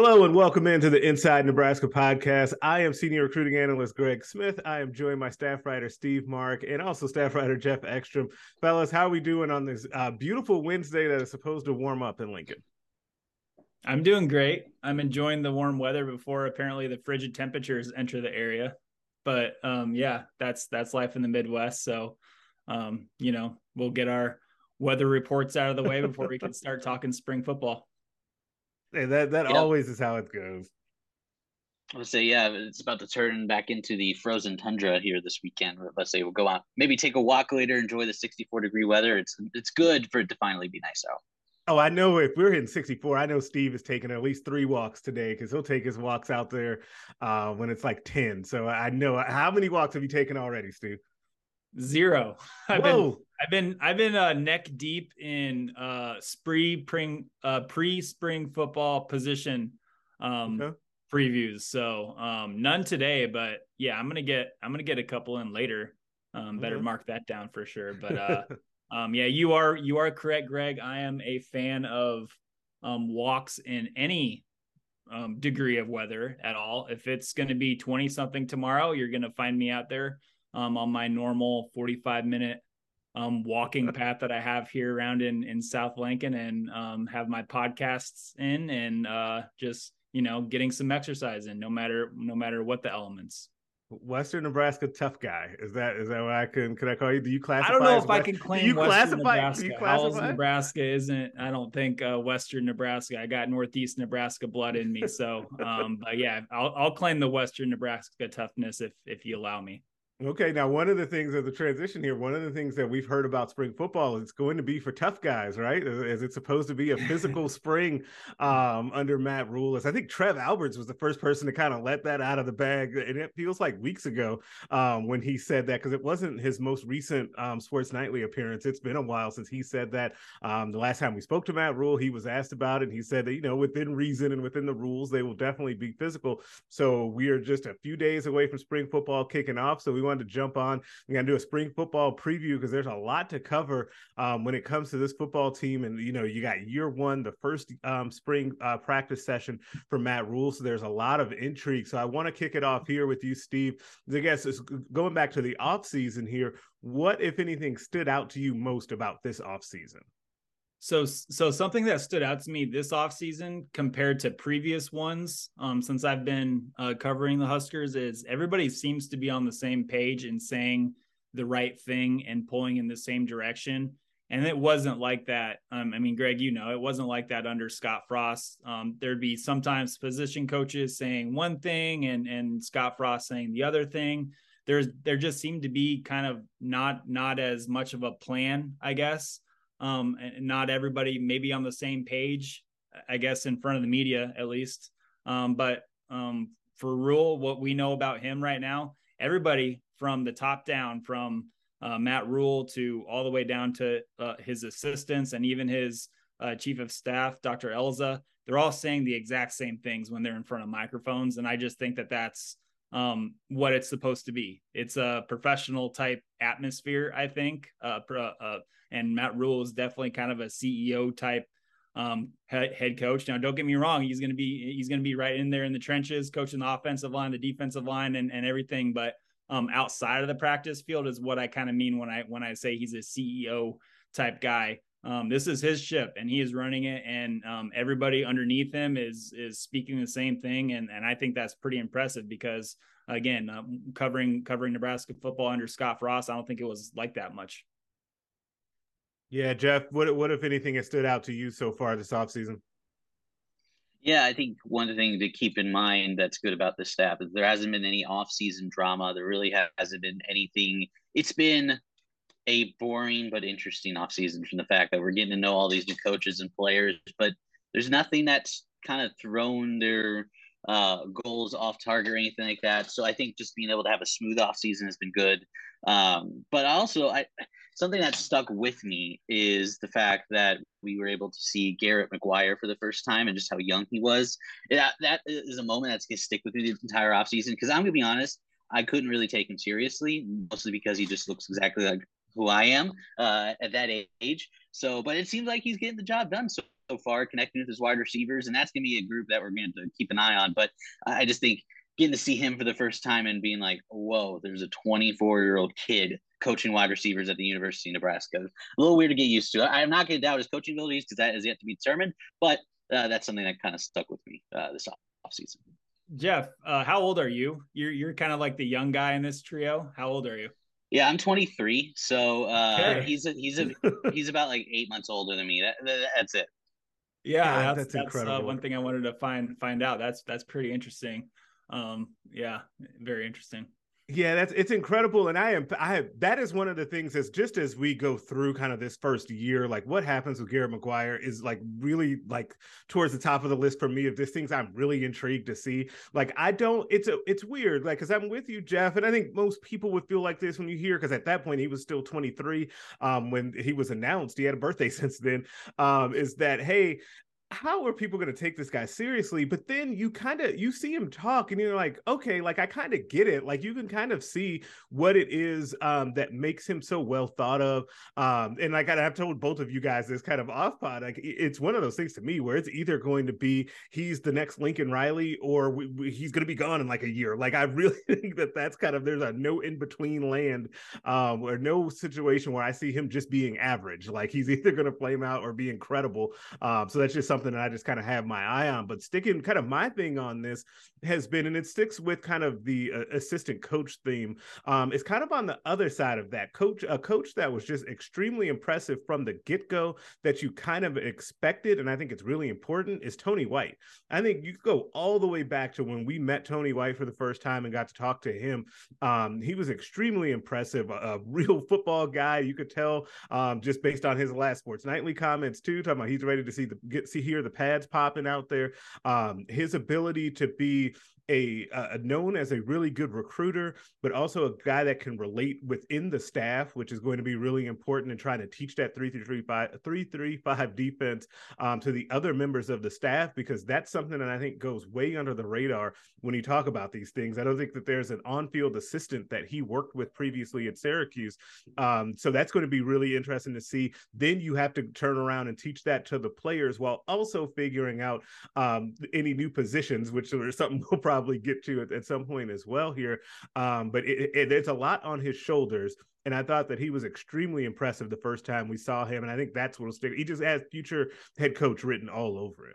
Hello and welcome into the Inside Nebraska podcast. I am senior recruiting analyst Greg Smith. I am joined by staff writer Steve Marik and also staff writer Geoff Exstrom. Fellas, how are we doing on this uh, beautiful Wednesday that is supposed to warm up in Lincoln? I'm doing great. I'm enjoying the warm weather before apparently the frigid temperatures enter the area. But um, yeah, that's that's life in the Midwest. So um, you know, we'll get our weather reports out of the way before we can start talking spring football. Hey, that that yep. always is how it goes. I would say, yeah, it's about to turn back into the frozen tundra here this weekend. Let's say we'll go out, maybe take a walk later, enjoy the 64 degree weather. It's it's good for it to finally be nice out. Oh, I know if we're hitting 64, I know Steve is taking at least three walks today because he'll take his walks out there uh, when it's like 10. So I know how many walks have you taken already, Steve? Zero. I've Whoa. been I've been I've been uh, neck deep in uh spree spring uh pre spring football position um okay. previews. So um none today, but yeah, I'm gonna get I'm gonna get a couple in later. Um better mark that down for sure. But uh um yeah, you are you are correct, Greg. I am a fan of um walks in any um degree of weather at all. If it's gonna be 20 something tomorrow, you're gonna find me out there um, on my normal 45 minute um, walking path that I have here around in, in South Lincoln and um, have my podcasts in and uh, just, you know, getting some exercise in no matter, no matter what the elements. Western Nebraska tough guy. Is that is that what I can can I call you? Do you classify? I don't know if West, I can claim you Western classify, Nebraska. You classify? Nebraska isn't. I don't think uh, Western Nebraska. I got Northeast Nebraska blood in me, so um, but yeah, I'll I'll claim the Western Nebraska toughness if if you allow me. Okay, now one of the things of the transition here, one of the things that we've heard about spring football is going to be for tough guys, right? Is it's supposed to be a physical spring um, under Matt Rhule. I think Trev Alberts was the first person to kind of let that out of the bag, and it feels like weeks ago um, when he said that because it wasn't his most recent um, Sports Nightly appearance. It's been a while since he said that. Um, the last time we spoke to Matt Rhule, he was asked about it. And he said that you know within reason and within the rules, they will definitely be physical. So we are just a few days away from spring football kicking off. So we wanted to jump on. We're going to do a spring football preview because there's a lot to cover um, when it comes to this football team. And, you know, you got year one, the first um, spring uh, practice session for Matt Rhule. So there's a lot of intrigue. So I want to kick it off here with you, Steve. I guess going back to the off season here, what, if anything, stood out to you most about this off season? So, so something that stood out to me this offseason compared to previous ones, um, since I've been uh, covering the Huskers, is everybody seems to be on the same page and saying the right thing and pulling in the same direction. And it wasn't like that. Um, I mean, Greg, you know, it wasn't like that under Scott Frost. Um, there'd be sometimes position coaches saying one thing and and Scott Frost saying the other thing. There's there just seemed to be kind of not not as much of a plan, I guess um, and not everybody maybe on the same page, I guess, in front of the media at least. Um, but um, for Rhule, what we know about him right now, everybody from the top down, from uh, Matt Rhule to all the way down to uh, his assistants and even his uh, chief of staff, Dr. Elza, they're all saying the exact same things when they're in front of microphones. And I just think that that's um, what it's supposed to be. It's a professional type atmosphere, I think. Uh, uh, and Matt Rhule is definitely kind of a CEO type um, head, head coach. Now, don't get me wrong; he's going to be he's going to be right in there in the trenches, coaching the offensive line, the defensive line, and and everything. But um, outside of the practice field is what I kind of mean when I when I say he's a CEO type guy. Um, this is his ship, and he is running it, and um, everybody underneath him is is speaking the same thing, and and I think that's pretty impressive because again, uh, covering covering Nebraska football under Scott Frost, I don't think it was like that much. Yeah, Geoff, what what if anything has stood out to you so far this offseason? Yeah, I think one thing to keep in mind that's good about this staff is there hasn't been any off-season drama. There really hasn't been anything. It's been a boring but interesting offseason from the fact that we're getting to know all these new coaches and players, but there's nothing that's kind of thrown their uh, goals off target or anything like that. So I think just being able to have a smooth off season has been good. Um, but also, I something that stuck with me is the fact that we were able to see Garrett McGuire for the first time and just how young he was. That that is a moment that's gonna stick with me the entire off season because I'm gonna be honest, I couldn't really take him seriously, mostly because he just looks exactly like who I am uh, at that age. So, but it seems like he's getting the job done so far connecting with his wide receivers, and that's going to be a group that we're going to keep an eye on. But I just think getting to see him for the first time and being like, whoa, there's a 24 year old kid coaching wide receivers at the University of Nebraska. A little weird to get used to. I'm not going to doubt his coaching abilities because that is yet to be determined, but uh, that's something that kind of stuck with me uh, this offseason. Geoff, uh, how old are you? You're you're kind of like the young guy in this trio. How old are you? Yeah, I'm 23. So uh, okay. he's a, he's a he's about like eight months older than me. That, that that's it. Yeah, God, that's, that's, that's uh, incredible. one thing I wanted to find find out. That's that's pretty interesting. Um, yeah, very interesting. Yeah, that's it's incredible, and I am I have that is one of the things that's just as we go through kind of this first year, like what happens with Garrett McGuire is like really like towards the top of the list for me of these things I'm really intrigued to see. Like I don't, it's a it's weird, like because I'm with you, Geoff, and I think most people would feel like this when you hear because at that point he was still 23 um, when he was announced. He had a birthday since then. Um, is that hey, how are people going to take this guy seriously? But then you kind of you see him talk and you're like okay like i kind of get it. Like you can kind of see what it is um, that makes him so well thought of um, and like i've told both of you guys this kind of off pod like it's one of those things to me where it's either going to be he's the next lincoln riley or we, we, he's going to be gone in like a year. Like i really think that that's kind of there's a no in between land um, or no situation where i see him just being average. Like he's either going to flame out or be incredible um, so that's just something something that I just kind of have my eye on. But sticking kind of my thing on this has been, and it sticks with kind of the uh, assistant coach theme. Um, it's kind of on the other side of that coach, a coach that was just extremely impressive from the get go that you kind of expected, and I think it's really important is Tony White. I think you go all the way back to when we met Tony White for the first time and got to talk to him. Um, he was extremely impressive, a, a, real football guy. You could tell um, just based on his last Sports Nightly comments too, talking about he's ready to see the get see hear the pads popping out there. Um, his ability to be a uh, known as a really good recruiter, but also a guy that can relate within the staff, which is going to be really important in trying to teach that 335 335 defense um, to the other members of the staff because that's something that I think goes way under the radar when you talk about these things. I don't think that there's an on-field assistant that he worked with previously at Syracuse. Um, so that's going to be really interesting to see. Then you have to turn around and teach that to the players while also figuring out um, any new positions, which is something we'll probably probably get to at, at some point as well here. Um, but it, it, it's a lot on his shoulders. And I thought that he was extremely impressive the first time we saw him. And I think that's what'll stick. He just has future head coach written all over him.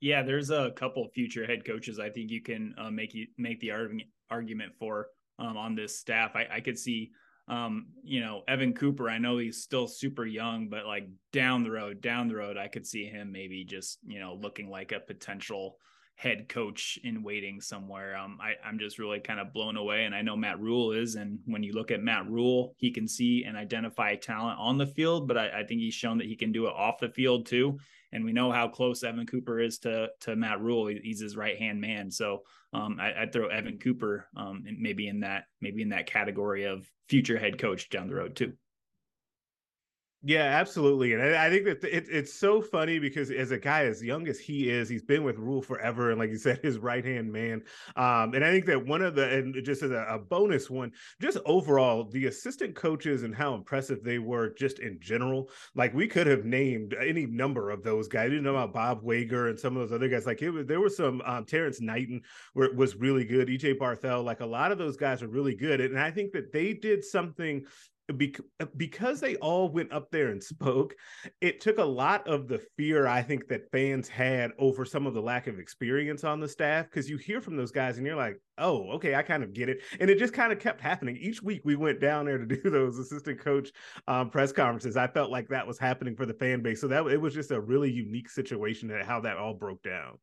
Yeah, there's a couple future head coaches I think you can uh, make you make the argument argument for um, on this staff. I, I could see um, you know, Evan Cooper, I know he's still super young, but like down the road, down the road, I could see him maybe just, you know, looking like a potential head coach in waiting somewhere. Um, I, I'm just really kind of blown away. And I know Matt Rhule is. And when you look at Matt Rhule, he can see and identify talent on the field, but I, I think he's shown that he can do it off the field too. And we know how close Evan Cooper is to to Matt Rhule. He's his right hand man. So um, I, would throw Evan Cooper um, maybe in that maybe in that category of future head coach down the road too. Yeah, absolutely, and I, think that it, it's so funny because as a guy as young as he is, he's been with Rhule forever, and like you said, his right hand man. Um, and I think that one of the and just as a, a, bonus one, just overall, the assistant coaches and how impressive they were, just in general. Like we could have named any number of those guys. Didn't know about Bob Wager and some of those other guys. Like it was, there was some um, Terrence Knighton where was really good. EJ Barthel, like a lot of those guys are really good, and I think that they did something because they all went up there and spoke, it took a lot of the fear I think that fans had over some of the lack of experience on the staff. Because you hear from those guys and you're like, oh, okay, I kind of get it. And it just kind of kept happening. Each week we went down there to do those assistant coach um, press conferences. I felt like that was happening for the fan base. So that it was just a really unique situation at how that all broke down.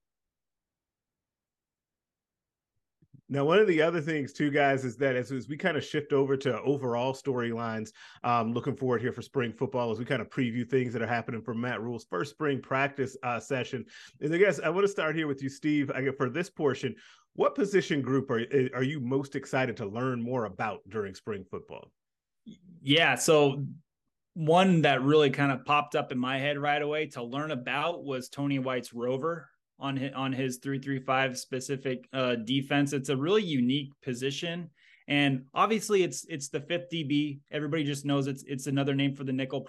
Now, one of the other things, too, guys, is that as, as we kind of shift over to overall storylines, um, looking forward here for spring football as we kind of preview things that are happening for Matt Rhule's first spring practice uh, session. And I guess I want to start here with you, Steve. I for this portion, what position group are are you most excited to learn more about during spring football? Yeah, so one that really kind of popped up in my head right away to learn about was Tony White's rover on his, on his 335 specific uh, defense. It's a really unique position And obviously, it's it's the fifth DB. Everybody just knows it's it's another name for the nickel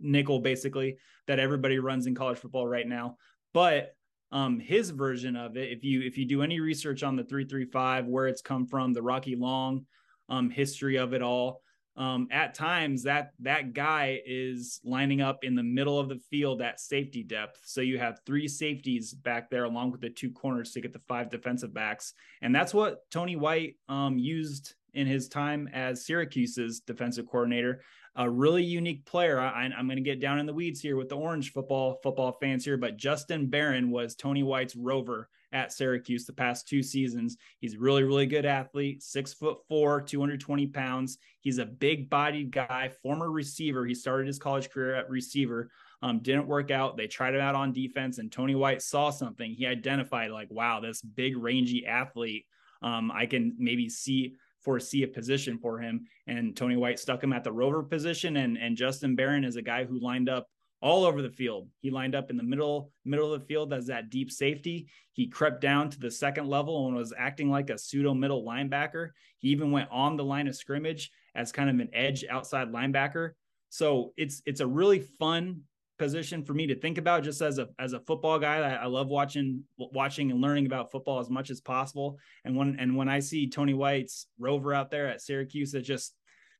nickel, basically that everybody runs in college football right now. But um, his version of it, if you if you do any research on the three three five, where it's come from, the Rocky Long um, history of it all, um, at times that that guy is lining up in the middle of the field at safety depth. So you have three safeties back there along with the two corners to get the five defensive backs, and that's what Tony White um, used in his time as Syracuse's defensive coordinator. A really unique player. I, am going to get down in the weeds here with the orange football football fans here, but Justin Barron was Tony White's rover at Syracuse the past two seasons. He's really, really good athlete, six foot four, 220 pounds. He's a big bodied guy, former receiver. He started his college career at receiver. Um, didn't work out. They tried him out on defense, and Tony White saw something. He identified, like, wow, this big, rangy athlete. Um, I can maybe see foresee a position for him. And Tony White stuck him at the rover position. And, and Justin Barron is a guy who lined up all over the field. He lined up in the middle middle of the field as that deep safety. He crept down to the second level and was acting like a pseudo middle linebacker. He even went on the line of scrimmage as kind of an edge outside linebacker. So it's it's a really fun position for me to think about just as a as a football guy I, I, love watching watching and learning about football as much as possible and when and when I see Tony White's rover out there at Syracuse it just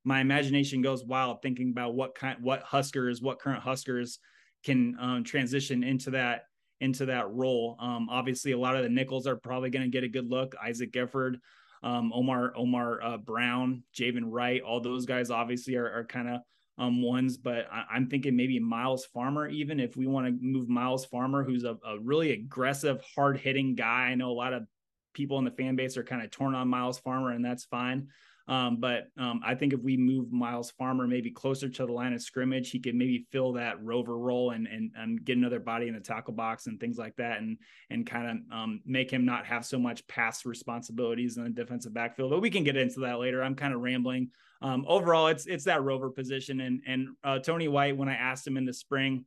my imagination goes wild thinking about what kind what Huskers what current Huskers can um, transition into that into that role um, obviously a lot of the nickels are probably going to get a good look Isaac Gifford um, Omar Omar uh, Brown Javin Wright all those guys obviously are, are kind of um, ones, but I, am thinking maybe Myles Farmer, even if we want to move Myles Farmer, who's a, a really aggressive, hard hitting guy. I know a lot of people in the fan base are kind of torn on Myles Farmer, and that's fine. Um, but um, I think if we move Myles Farmer maybe closer to the line of scrimmage, he could maybe fill that rover role and and, and get another body in the tackle box and things like that, and and kind of um, make him not have so much pass responsibilities in the defensive backfield. But we can get into that later. I'm kind of rambling um, overall, it's it's that rover position. And and uh, Tony White, when I asked him in the spring,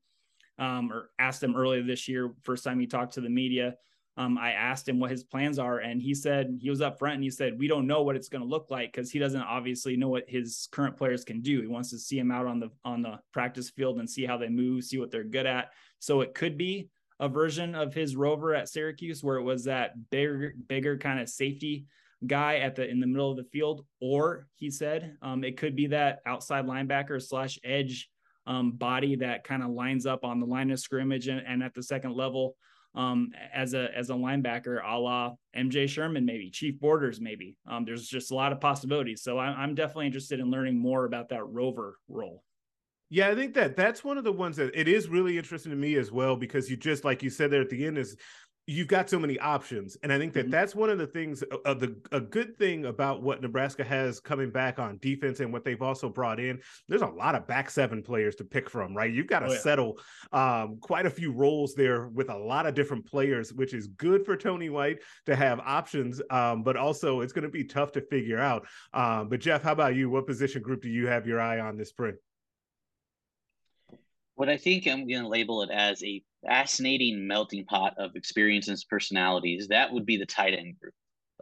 um, or asked him earlier this year, first time he talked to the media, um, I asked him what his plans are, and he said he was up front and he said we don't know what it's going to look like because he doesn't obviously know what his current players can do. He wants to see them out on the on the practice field and see how they move, see what they're good at. So it could be a version of his rover at Syracuse where it was that bigger bigger kind of safety guy at the in the middle of the field, or he said um, it could be that outside linebacker slash edge um, body that kind of lines up on the line of scrimmage and, and at the second level um, as a as a linebacker, a la MJ Sherman, maybe Chief Borders, maybe. Um, there's just a lot of possibilities. So I, I'm definitely interested in learning more about that rover role. Yeah, I think that that's one of the ones that it is really interesting to me as well because you just like you said there at the end is you've got so many options and i think that mm-hmm. that's one of the things uh, of the a good thing about what nebraska has coming back on defense and what they've also brought in there's a lot of back seven players to pick from right you've got to oh, yeah. settle um, quite a few roles there with a lot of different players which is good for tony white to have options um, but also it's going to be tough to figure out um, but jeff how about you what position group do you have your eye on this spring what I think I'm going to label it as a fascinating melting pot of experiences, personalities. That would be the tight end group.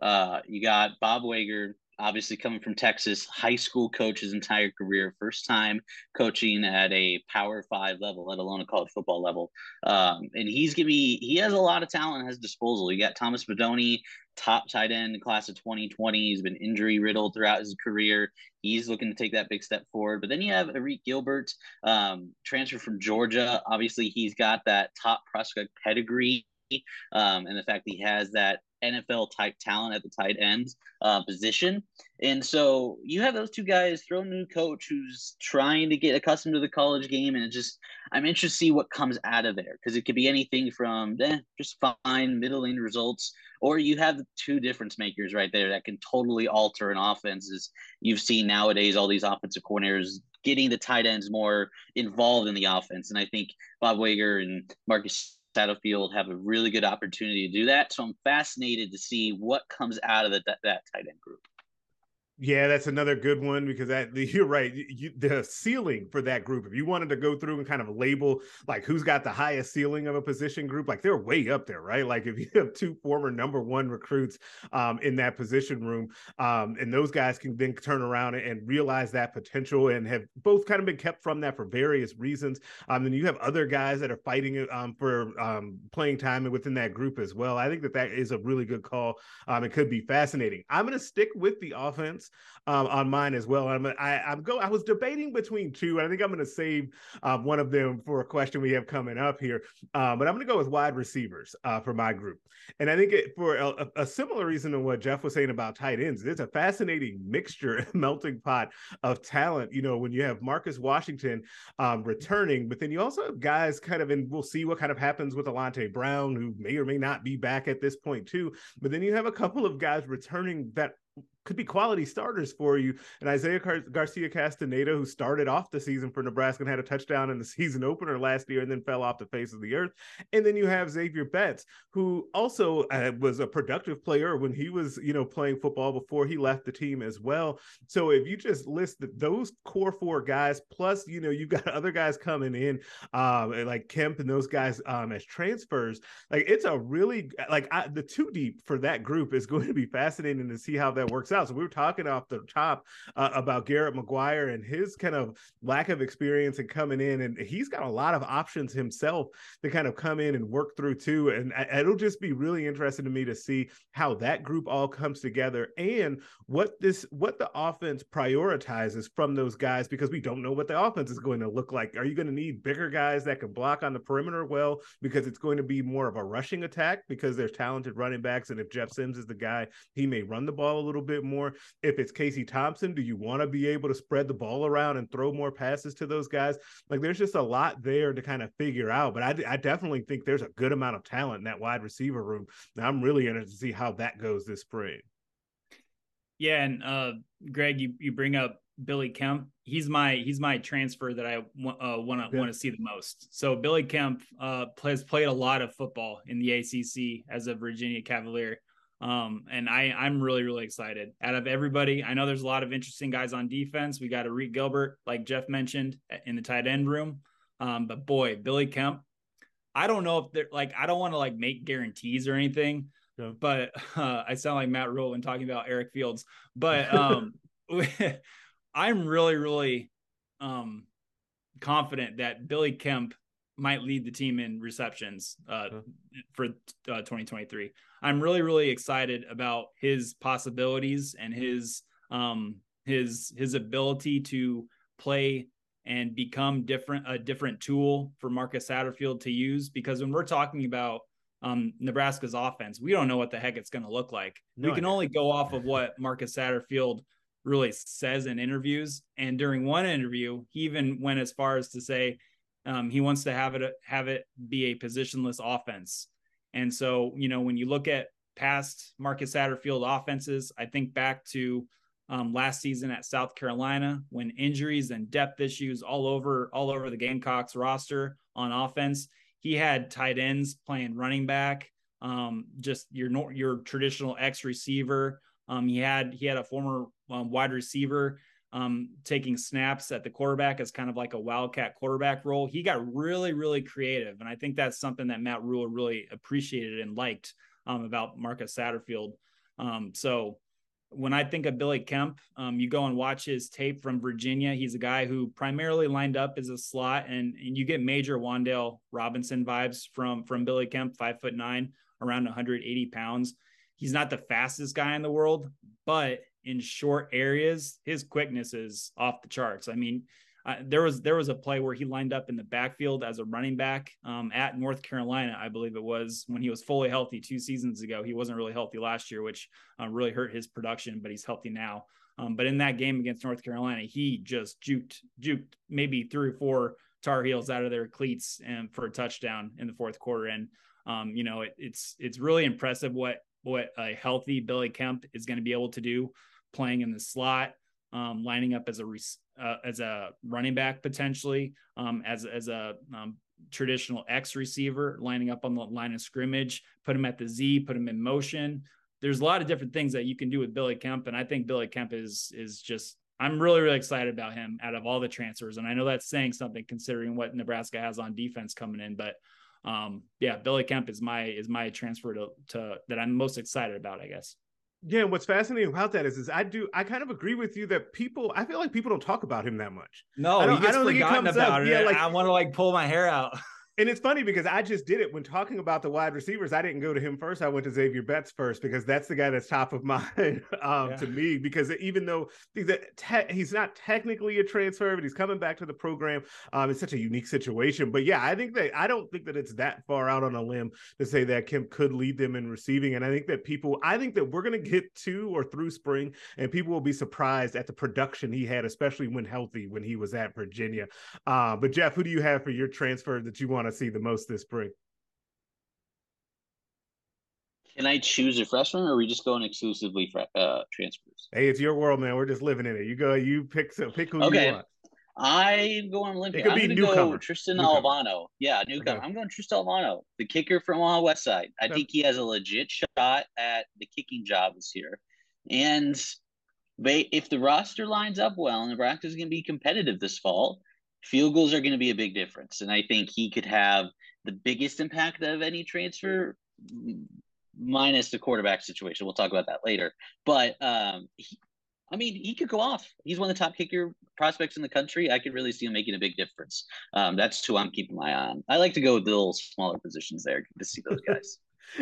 Uh, you got Bob Wager, obviously coming from Texas, high school coach his entire career, first time coaching at a Power Five level, let alone a college football level. Um, and he's gonna be he has a lot of talent at his disposal. You got Thomas Fidone, top tight end class of 2020. He's been injury riddled throughout his career. He's looking to take that big step forward. But then you have Arik Gilbert, um, transfer from Georgia. Obviously, he's got that top prospect pedigree um, and the fact that he has that NFL type talent at the tight end uh, position. And so you have those two guys throw new coach who's trying to get accustomed to the college game. And just, I'm interested to see what comes out of there because it could be anything from eh, just fine middling results, or you have two difference makers right there that can totally alter an offense. As you've seen nowadays, all these offensive coordinators getting the tight ends more involved in the offense. And I think Bob Wager and Marcus Satterfield have a really good opportunity to do that. So I'm fascinated to see what comes out of the, that, that tight end group. Yeah, that's another good one because that you're right. You, the ceiling for that group, if you wanted to go through and kind of label like who's got the highest ceiling of a position group, like they're way up there, right? Like if you have two former number one recruits um, in that position room, um, and those guys can then turn around and realize that potential and have both kind of been kept from that for various reasons. Um, then you have other guys that are fighting um, for um, playing time within that group as well. I think that that is a really good call. Um, it could be fascinating. I'm going to stick with the offense um, on mine as well. I'm I, I'm go. I was debating between two, I think I'm going to save uh, one of them for a question we have coming up here. Uh, but I'm going to go with wide receivers uh, for my group, and I think it, for a, a, similar reason to what Geoff was saying about tight ends, it's a fascinating mixture, melting pot of talent. You know, when you have Marcus Washington um, returning, but then you also have guys kind of, and we'll see what kind of happens with Alante Brown, who may or may not be back at this point too. But then you have a couple of guys returning that could be quality starters for you. And Isaiah Garcia Castaneda, who started off the season for Nebraska and had a touchdown in the season opener last year and then fell off the face of the earth. And then you have Xavier Betts, who also uh, was a productive player when he was, you know, playing football before he left the team as well. So if you just list those core four guys, plus, you know, you've got other guys coming in, um, like Kemp and those guys um, as transfers, like it's a really, like I, the two deep for that group is going to be fascinating to see how that works out. So we were talking off the top uh, about Garrett McGuire and his kind of lack of experience and coming in, and he's got a lot of options himself to kind of come in and work through too. And it'll just be really interesting to me to see how that group all comes together and what this what the offense prioritizes from those guys because we don't know what the offense is going to look like. Are you going to need bigger guys that can block on the perimeter well because it's going to be more of a rushing attack because there's talented running backs and if Jeff Sims is the guy, he may run the ball a little bit bit more. If it's Casey Thompson, do you want to be able to spread the ball around and throw more passes to those guys? Like there's just a lot there to kind of figure out. But I, I definitely think there's a good amount of talent in that wide receiver room. I'm really interested to see how that goes this spring. Yeah, and uh, Greg, you you bring up Billy Kemp. He's my he's my transfer that I want to want to see the most. So Billy Kemp uh, has played a lot of football in the ACC as a Virginia Cavalier. Um, and I, I'm really, really excited. Out of everybody, I know there's a lot of interesting guys on defense. We got Arik Gilbert, like Geoff mentioned, in the tight end room. Um, but boy, Billy Kemp, I don't know if they're like, I don't want to like make guarantees or anything, yeah. but uh, I sound like Matt Rhule when talking about Eric Fields. But um, I'm really, really um, confident that Billy Kemp might lead the team in receptions uh, for uh, 2023. I'm really really excited about his possibilities and his um his his ability to play and become different a different tool for Marcus Satterfield to use because when we're talking about um, Nebraska's offense, we don't know what the heck it's going to look like. No we can only go off of what Marcus Satterfield really says in interviews. And during one interview, he even went as far as to say um, he wants to have it have it be a positionless offense. And so, you know, when you look at past Marcus Satterfield offenses, I think back to um, last season at South Carolina when injuries and depth issues all over all over the Gamecocks roster on offense. He had tight ends playing running back, um, just your your traditional X receiver. Um, he had he had a former um, wide receiver um, taking snaps at the quarterback as kind of like a wildcat quarterback role. He got really, really creative. And I think that's something that Matt Rhule really appreciated and liked um, about Marcus Satterfield. Um, so when I think of Billy Kemp, um, you go and watch his tape from Virginia. He's a guy who primarily lined up as a slot, and, and you get major Wan'Dale Robinson vibes from from Billy Kemp, five foot nine, around 180 pounds. He's not the fastest guy in the world, but in short areas, his quickness is off the charts. I mean, uh, there was there was a play where he lined up in the backfield as a running back um, at North Carolina, I believe it was when he was fully healthy two seasons ago. He wasn't really healthy last year, which uh, really hurt his production, but he's healthy now. Um, but in that game against North Carolina, he just juked juked maybe three or four Tar Heels out of their cleats and for a touchdown in the fourth quarter. And um, you know, it, it's it's really impressive what what a healthy Billy Kemp is going to be able to do playing in the slot, um, lining up as a uh, as a running back potentially, um, as as a um, traditional X receiver, lining up on the line of scrimmage, put him at the Z, put him in motion. there's a lot of different things that you can do with Billy Kemp, and I think Billy Kemp is is just I'm really really excited about him out of all the transfers, and I know that's saying something considering what Nebraska has on defense coming in, but um, yeah, Billy Kemp is my is my transfer to, to that I'm most excited about, I guess. Yeah, what's fascinating about that is, is I do I kind of agree with you that people I feel like people don't talk about him that much. No, I don't, he gets I don't forgotten about up. it. Yeah, like I want to like pull my hair out. And it's funny because I just did it when talking about the wide receivers. I didn't go to him first. I went to Xavier Betts first because that's the guy that's top of mind um, yeah. to me. Because even though he's, te- he's not technically a transfer, but he's coming back to the program. Um, it's such a unique situation. But yeah, I think that I don't think that it's that far out on a limb to say that Kemp could lead them in receiving. And I think that people, I think that we're going to get to or through spring, and people will be surprised at the production he had, especially when healthy when he was at Virginia. Uh, but Geoff, who do you have for your transfer that you want? Want to see the most this spring? Can I choose a freshman, or are we just going exclusively for uh, transfers? Hey, it's your world, man. We're just living in it. You go, you pick, so pick who okay. you want. I'm going Olympia. It could I'm be newcomer. Go Tristan newcomer. Alvano. Yeah, newcomer. Okay. I'm going Tristan Alvano, the kicker from uh, Westside. I okay. think he has a legit shot at the kicking job this year. And they, if the roster lines up well, Nebraska is going to be competitive this fall field goals are going to be a big difference. And I think he could have the biggest impact of any transfer, minus the quarterback situation. We'll talk about that later. But um, he, I mean, he could go off. He's one of the top kicker prospects in the country. I could really see him making a big difference. Um, that's who I'm keeping my eye on. I like to go with the little smaller positions there to see those guys.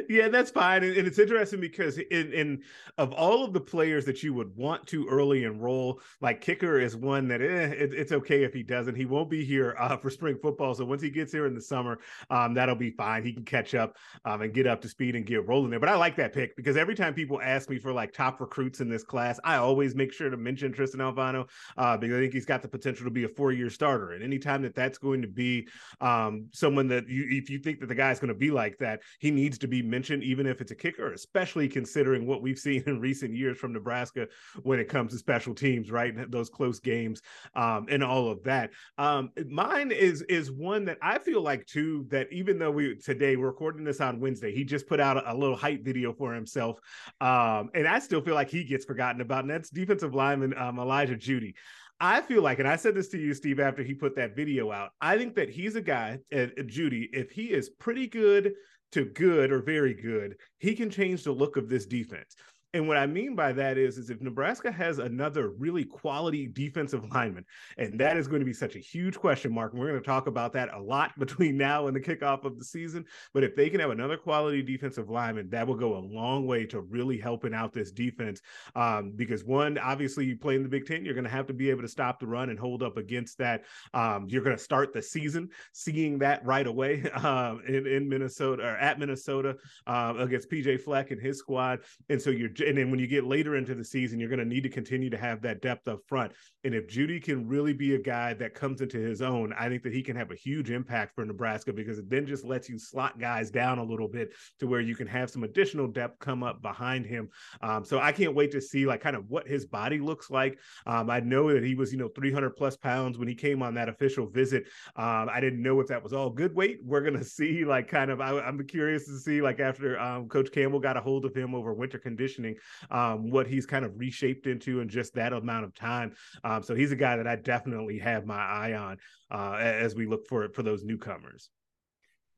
Yeah, that's fine, and, and, it's interesting because in, in of all of the players that you would want to early enroll, like kicker is one that eh, it, it's okay if he doesn't. He won't be here uh, for spring football, so once he gets here in the summer, um, that'll be fine. He can catch up um, and get up to speed and get rolling there. But I like that pick because every time people ask me for like top recruits in this class, I always make sure to mention Tristan Alvano uh, because I think he's got the potential to be a four year starter. And anytime that that's going to be um, someone that you, if you think that the guy's going to be like that, he needs to be mentioned, even if it's a kicker, especially considering what we've seen in recent years from Nebraska when it comes to special teams, right? Those close games um, and all of that. Um, mine is is one that I feel like too that even though we today we're recording this on Wednesday, he just put out a, a little hype video for himself, um, and I still feel like he gets forgotten about. And that's defensive lineman um, Elijah Jeudy. I feel like, and I said this to you, Steve, after he put that video out. I think that he's a guy, uh, Jeudy, if he is pretty good to good or very good, he can change the look of this defense. And what I mean by that is, is if Nebraska has another really quality defensive lineman, and that is going to be such a huge question mark, and we're going to talk about that a lot between now and the kickoff of the season. But if they can have another quality defensive lineman, that will go a long way to really helping out this defense. Um, because one, obviously, you play in the Big Ten, you're going to have to be able to stop the run and hold up against that. Um, you're going to start the season seeing that right away um, in, in Minnesota or at Minnesota um, against PJ Fleck and his squad, and so you're and then when you get later into the season, you're going to need to continue to have that depth up front. And if Jeudy can really be a guy that comes into his own, I think that he can have a huge impact for Nebraska because it then just lets you slot guys down a little bit to where you can have some additional depth come up behind him. Um, so I can't wait to see like kind of what his body looks like. Um, I know that he was, you know, 300 plus pounds when he came on that official visit. Um, I didn't know if that was all good weight. We're going to see like kind of, I, am curious to see like after um, Coach Campbell got a hold of him over winter conditioning, um, what he's kind of reshaped into in just that amount of time. Um, so he's a guy that I definitely have my eye on uh, as we look for for those newcomers.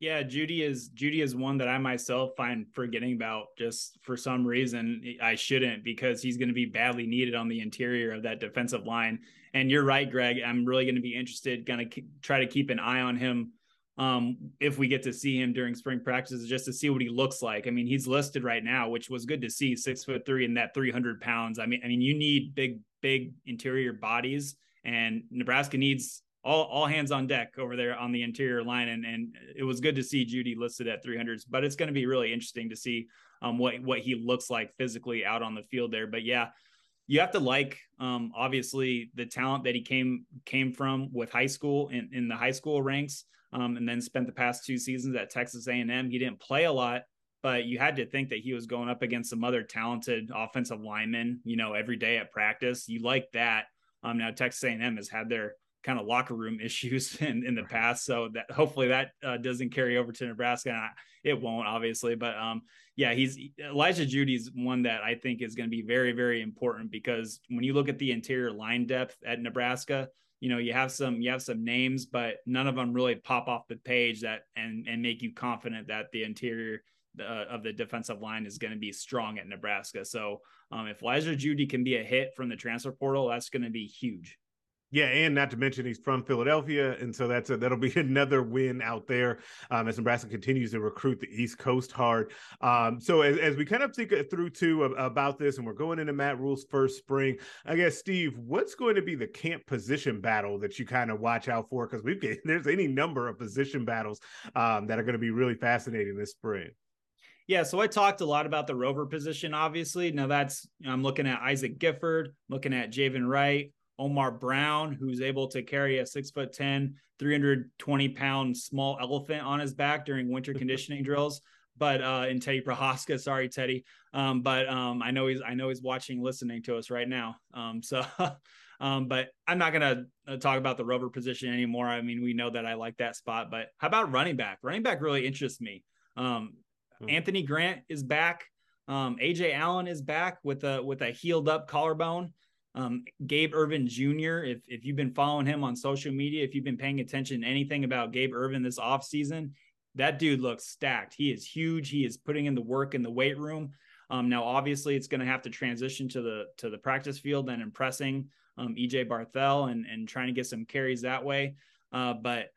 Yeah, Jeudy is Jeudy is one that I myself find forgetting about just for some reason I shouldn't because he's going to be badly needed on the interior of that defensive line. And you're right, Greg. I'm really going to be interested, going to try to keep an eye on him um, if we get to see him during spring practices, just to see what he looks like. I mean, he's listed right now, which was good to see, six foot three and that 300 pounds. I mean, I mean, you need big, big interior bodies, and Nebraska needs all, all hands on deck over there on the interior line. And, and it was good to see Jeudy listed at 300s, but it's going to be really interesting to see um, what, what he looks like physically out on the field there. But yeah, you have to like um, obviously the talent that he came came from with high school in, in the high school ranks um, and then spent the past two seasons at Texas A&M. He didn't play a lot, but you had to think that he was going up against some other talented offensive linemen, you know, every day at practice. You like that. Um, now Texas A&M has had their kind of locker room issues in, in the past. So that hopefully that uh, doesn't carry over to Nebraska. And I, it won't, obviously. But um, yeah, he's Elijah Jeudy's one that I think is going to be very, very important because when you look at the interior line depth at Nebraska, you know you have some you have some names but none of them really pop off the page that and and make you confident that the interior uh, of the defensive line is going to be strong at Nebraska. So um, if Elijah Jeudy can be a hit from the transfer portal, that's going to be huge. Yeah, and not to mention he's from Philadelphia, and so that's a, that'll be another win out there um, as Nebraska continues to recruit the East Coast hard. Um, so as, as we kind of think through too about this, and we're going into Matt Rhule's first spring, I guess Steve, what's going to be the camp position battle that you kind of watch out for? Because we've there's any number of position battles um, that are going to be really fascinating this spring. Yeah, so I talked a lot about the rover position, obviously. Now that's I'm looking at Isaac Gifford, looking at Javin Wright, Omar Brown, who's able to carry a six foot 10, 320 pound small elephant on his back during winter conditioning drills. But uh, in Teddy Prochazka, sorry, Teddy. Um, but um, I know he's I know he's watching, listening to us right now. Um, so, um, but I'm not gonna uh, talk about the rover position anymore. I mean, we know that I like that spot. But how about running back? Running back really interests me. Um, hmm. Anthony Grant is back. Um, Ajay Allen is back with a with a healed up collarbone. Um, Gabe Ervin Jr., if, if you've been following him on social media, if you've been paying attention to anything about Gabe Ervin this offseason, that dude looks stacked. He is huge. He is putting in the work in the weight room. Um, now, obviously, it's going to have to transition to the to the practice field and impressing um, EJ Barthel and and trying to get some carries that way. Uh, but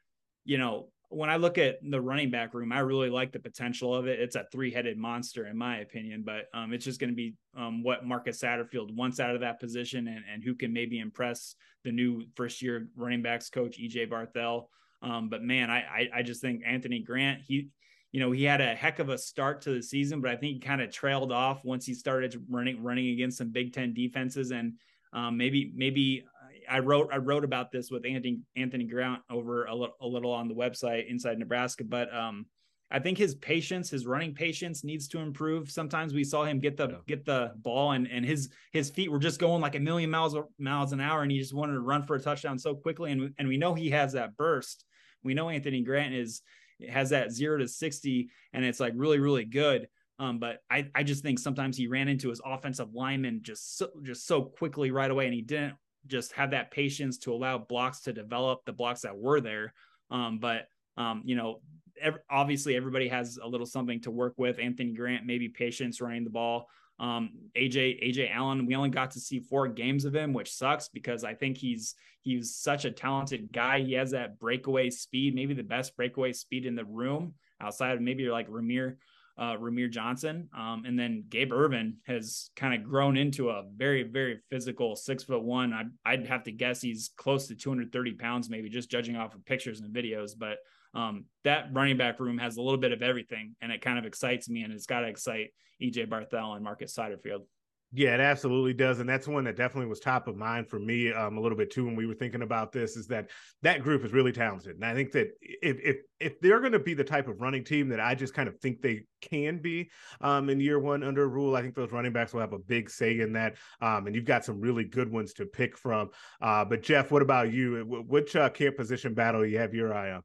you know, when I look at the running back room, I really like the potential of it. It's a three headed monster, in my opinion, but um, it's just going to be um, what Marcus Satterfield wants out of that position and, and who can maybe impress the new first year running backs coach, EJ Barthel. Um, but man, I, I, I just think Anthony Grant, he, you know, he had a heck of a start to the season, but I think he kind of trailed off once he started running, running against some Big Ten defenses. And um, maybe, maybe I wrote I wrote about this with Anthony Anthony Grant over a little on the website inside Nebraska, but um, I think his patience, his running patience, needs to improve. Sometimes we saw him get the yeah. get the ball, and and his his feet were just going like a million miles miles an hour, and he just wanted to run for a touchdown so quickly. And and we know he has that burst. We know Anthony Grant is has that zero to sixty, and it's like really really good. Um, but I, I just think sometimes he ran into his offensive lineman just so, just so quickly right away, and he didn't just have that patience to allow blocks to develop the blocks that were there. Um, but um, you know, ev- obviously everybody has a little something to work with. Anthony Grant, maybe patience running the ball. Um, AJ Ajay Allen, we only got to see four games of him, which sucks because I think he's he's such a talented guy. He has that breakaway speed, maybe the best breakaway speed in the room outside of maybe like Rahmir uh, Rahmir Johnson. Um, and then Gabe Ervin has kind of grown into a very, very physical six foot one. I, I'd have to guess he's close to 230 pounds, maybe just judging off of pictures and videos. But um, that running back room has a little bit of everything, and it kind of excites me, and it's got to excite EJ Barthel and Marcus Satterfield. Yeah, it absolutely does, and that's one that definitely was top of mind for me um, a little bit too when we were thinking about this. Is that that group is really talented, and I think that if if if they're going to be the type of running team that I just kind of think they can be um, in year one under Rhule, I think those running backs will have a big say in that, um, and you've got some really good ones to pick from. Uh, but Geoff, what about you? Which uh, camp position battle you have your eye on?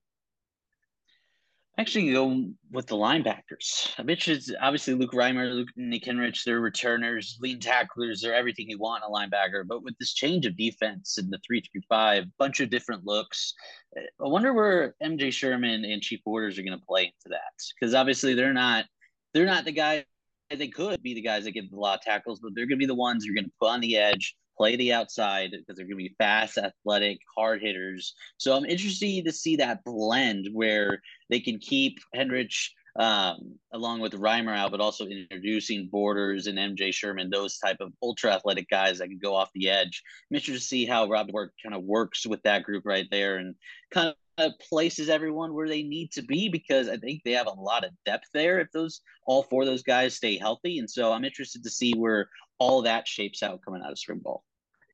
Actually go with the linebackers. Uh, I bet it's obviously Luke Reimer, Luke Nick Henrich, they're returners, lean tacklers, they're everything you want in a linebacker. But with this change of defense in the three three five, bunch of different looks, uh, I wonder where MJ Sherman and Chief Borders are going to play into that because obviously they're not they're not the guys. They could be the guys that get a lot of tackles, but they're going to be the ones you're going to put on the edge play the outside because they're going to be fast, athletic, hard hitters. So I'm interested to see that blend where they can keep Henrich um, along with Reimer out, but also introducing Borders and MJ Sherman, those type of ultra athletic guys that can go off the edge. I'm interested to see how Rob Work kind of works with that group right there and kind of places everyone where they need to be because I think they have a lot of depth there if those all four of those guys stay healthy. And so I'm interested to see where all that shapes out coming out of spring ball.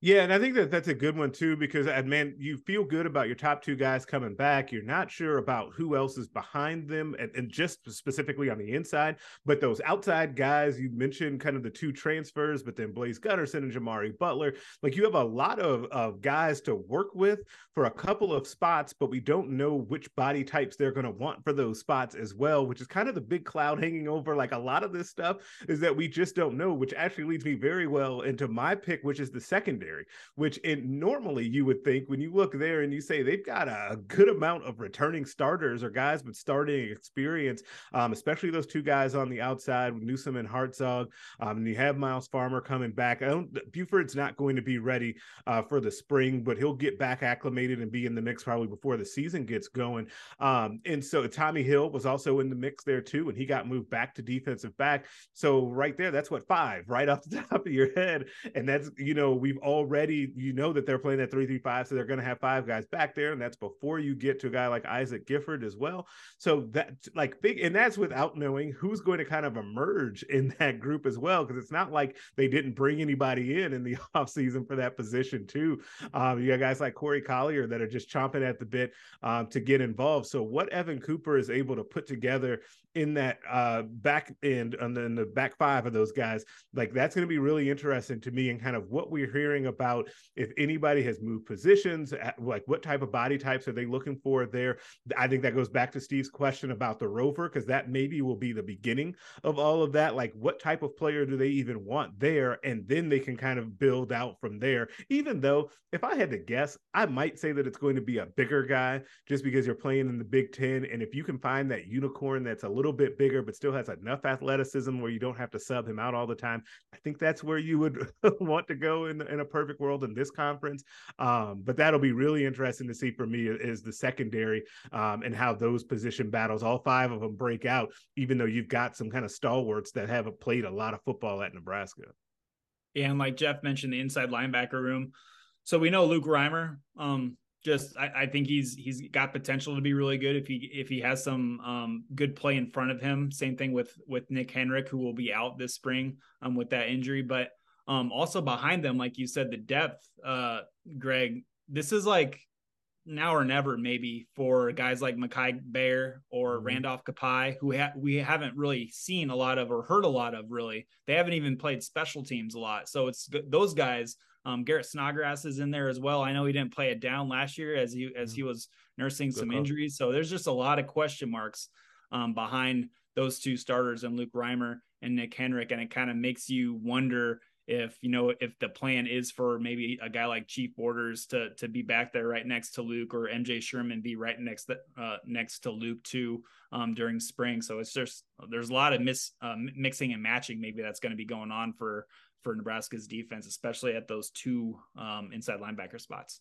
Yeah, and I think that that's a good one too because uh, man, you feel good about your top two guys coming back. You're not sure about who else is behind them, and, and, just specifically on the inside. But those outside guys, you mentioned kind of the two transfers, but then Blaise Gunnerson and Jimari Butler. Like you have a lot of, of guys to work with for a couple of spots, but we don't know which body types they're going to want for those spots as well, which is kind of the big cloud hanging over like a lot of this stuff is that we just don't know, which actually leads me very well into my pick, which is the secondary secondary, which normally you would think when you look there and you say they've got a good amount of returning starters or guys with starting experience, um, especially those two guys on the outside with Newsome and Hartzog. Um, and you have Myles Farmer coming back. I don't Buford's not going to be ready uh, for the spring, but he'll get back acclimated and be in the mix probably before the season gets going. Um, and so Tommy Hill was also in the mix there too, and he got moved back to defensive back. So right there, that's what five right off the top of your head. And that's, you know, we've already you know that they're playing that three three five, so they're going to have five guys back there, and that's before you get to a guy like Isaac Gifford as well. So that like big, and that's without knowing who's going to kind of emerge in that group as well, because it's not like they didn't bring anybody in in the offseason for that position too. Um, you got guys like Corey Collier that are just chomping at the bit um, to get involved. So what Evan Cooper is able to put together in that uh, back end and then the back five of those guys, like that's going to be really interesting to me and kind of what we're hearing about if anybody has moved positions, like what type of body types are they looking for there. I think that goes back to Steve's question about the rover because that maybe will be the beginning of all of that. Like what type of player do they even want there, and then they can kind of build out from there. Even though if I had to guess, I might say that it's going to be a bigger guy just because you're playing in the Big Ten, and if you can find that unicorn that's a little bit bigger, but still has enough athleticism where you don't have to sub him out all the time. I think that's where you would want to go in, in a perfect world in this conference. Um, but that'll be really interesting to see for me is the secondary um, and how those position battles, all five of them break out, even though you've got some kind of stalwarts that haven't played a lot of football at Nebraska. Yeah, and like Geoff mentioned, the inside linebacker room. So we know Luke Reimer. Um, just I, I, think he's he's got potential to be really good if he if he has some um, good play in front of him. Same thing with with Nick Henrich, who will be out this spring um, with that injury. But um, also behind them, like you said, the depth, uh, Greg. This is like now or never, maybe for guys like Mikai Gbayor or mm-hmm. Randolph Kpai, who ha- we haven't really seen a lot of or heard a lot of. Really, they haven't even played special teams a lot. So it's those guys um, Garrett Snodgrass is in there as well. I know he didn't play it down last year as he as he mm-hmm. was nursing Good some call. injuries. So there's just a lot of question marks um, behind those two starters and Luke Reimer and Nick Henrich, and it kind of makes you wonder if you know if the plan is for maybe a guy like Chief Borders to to be back there right next to Luke or MJ Sherman be right next to, uh, next to Luke too um, during spring. So it's just there's a lot of mis uh, mixing and matching maybe that's going to be going on for for Nebraska's defense, especially at those two um, inside linebacker spots.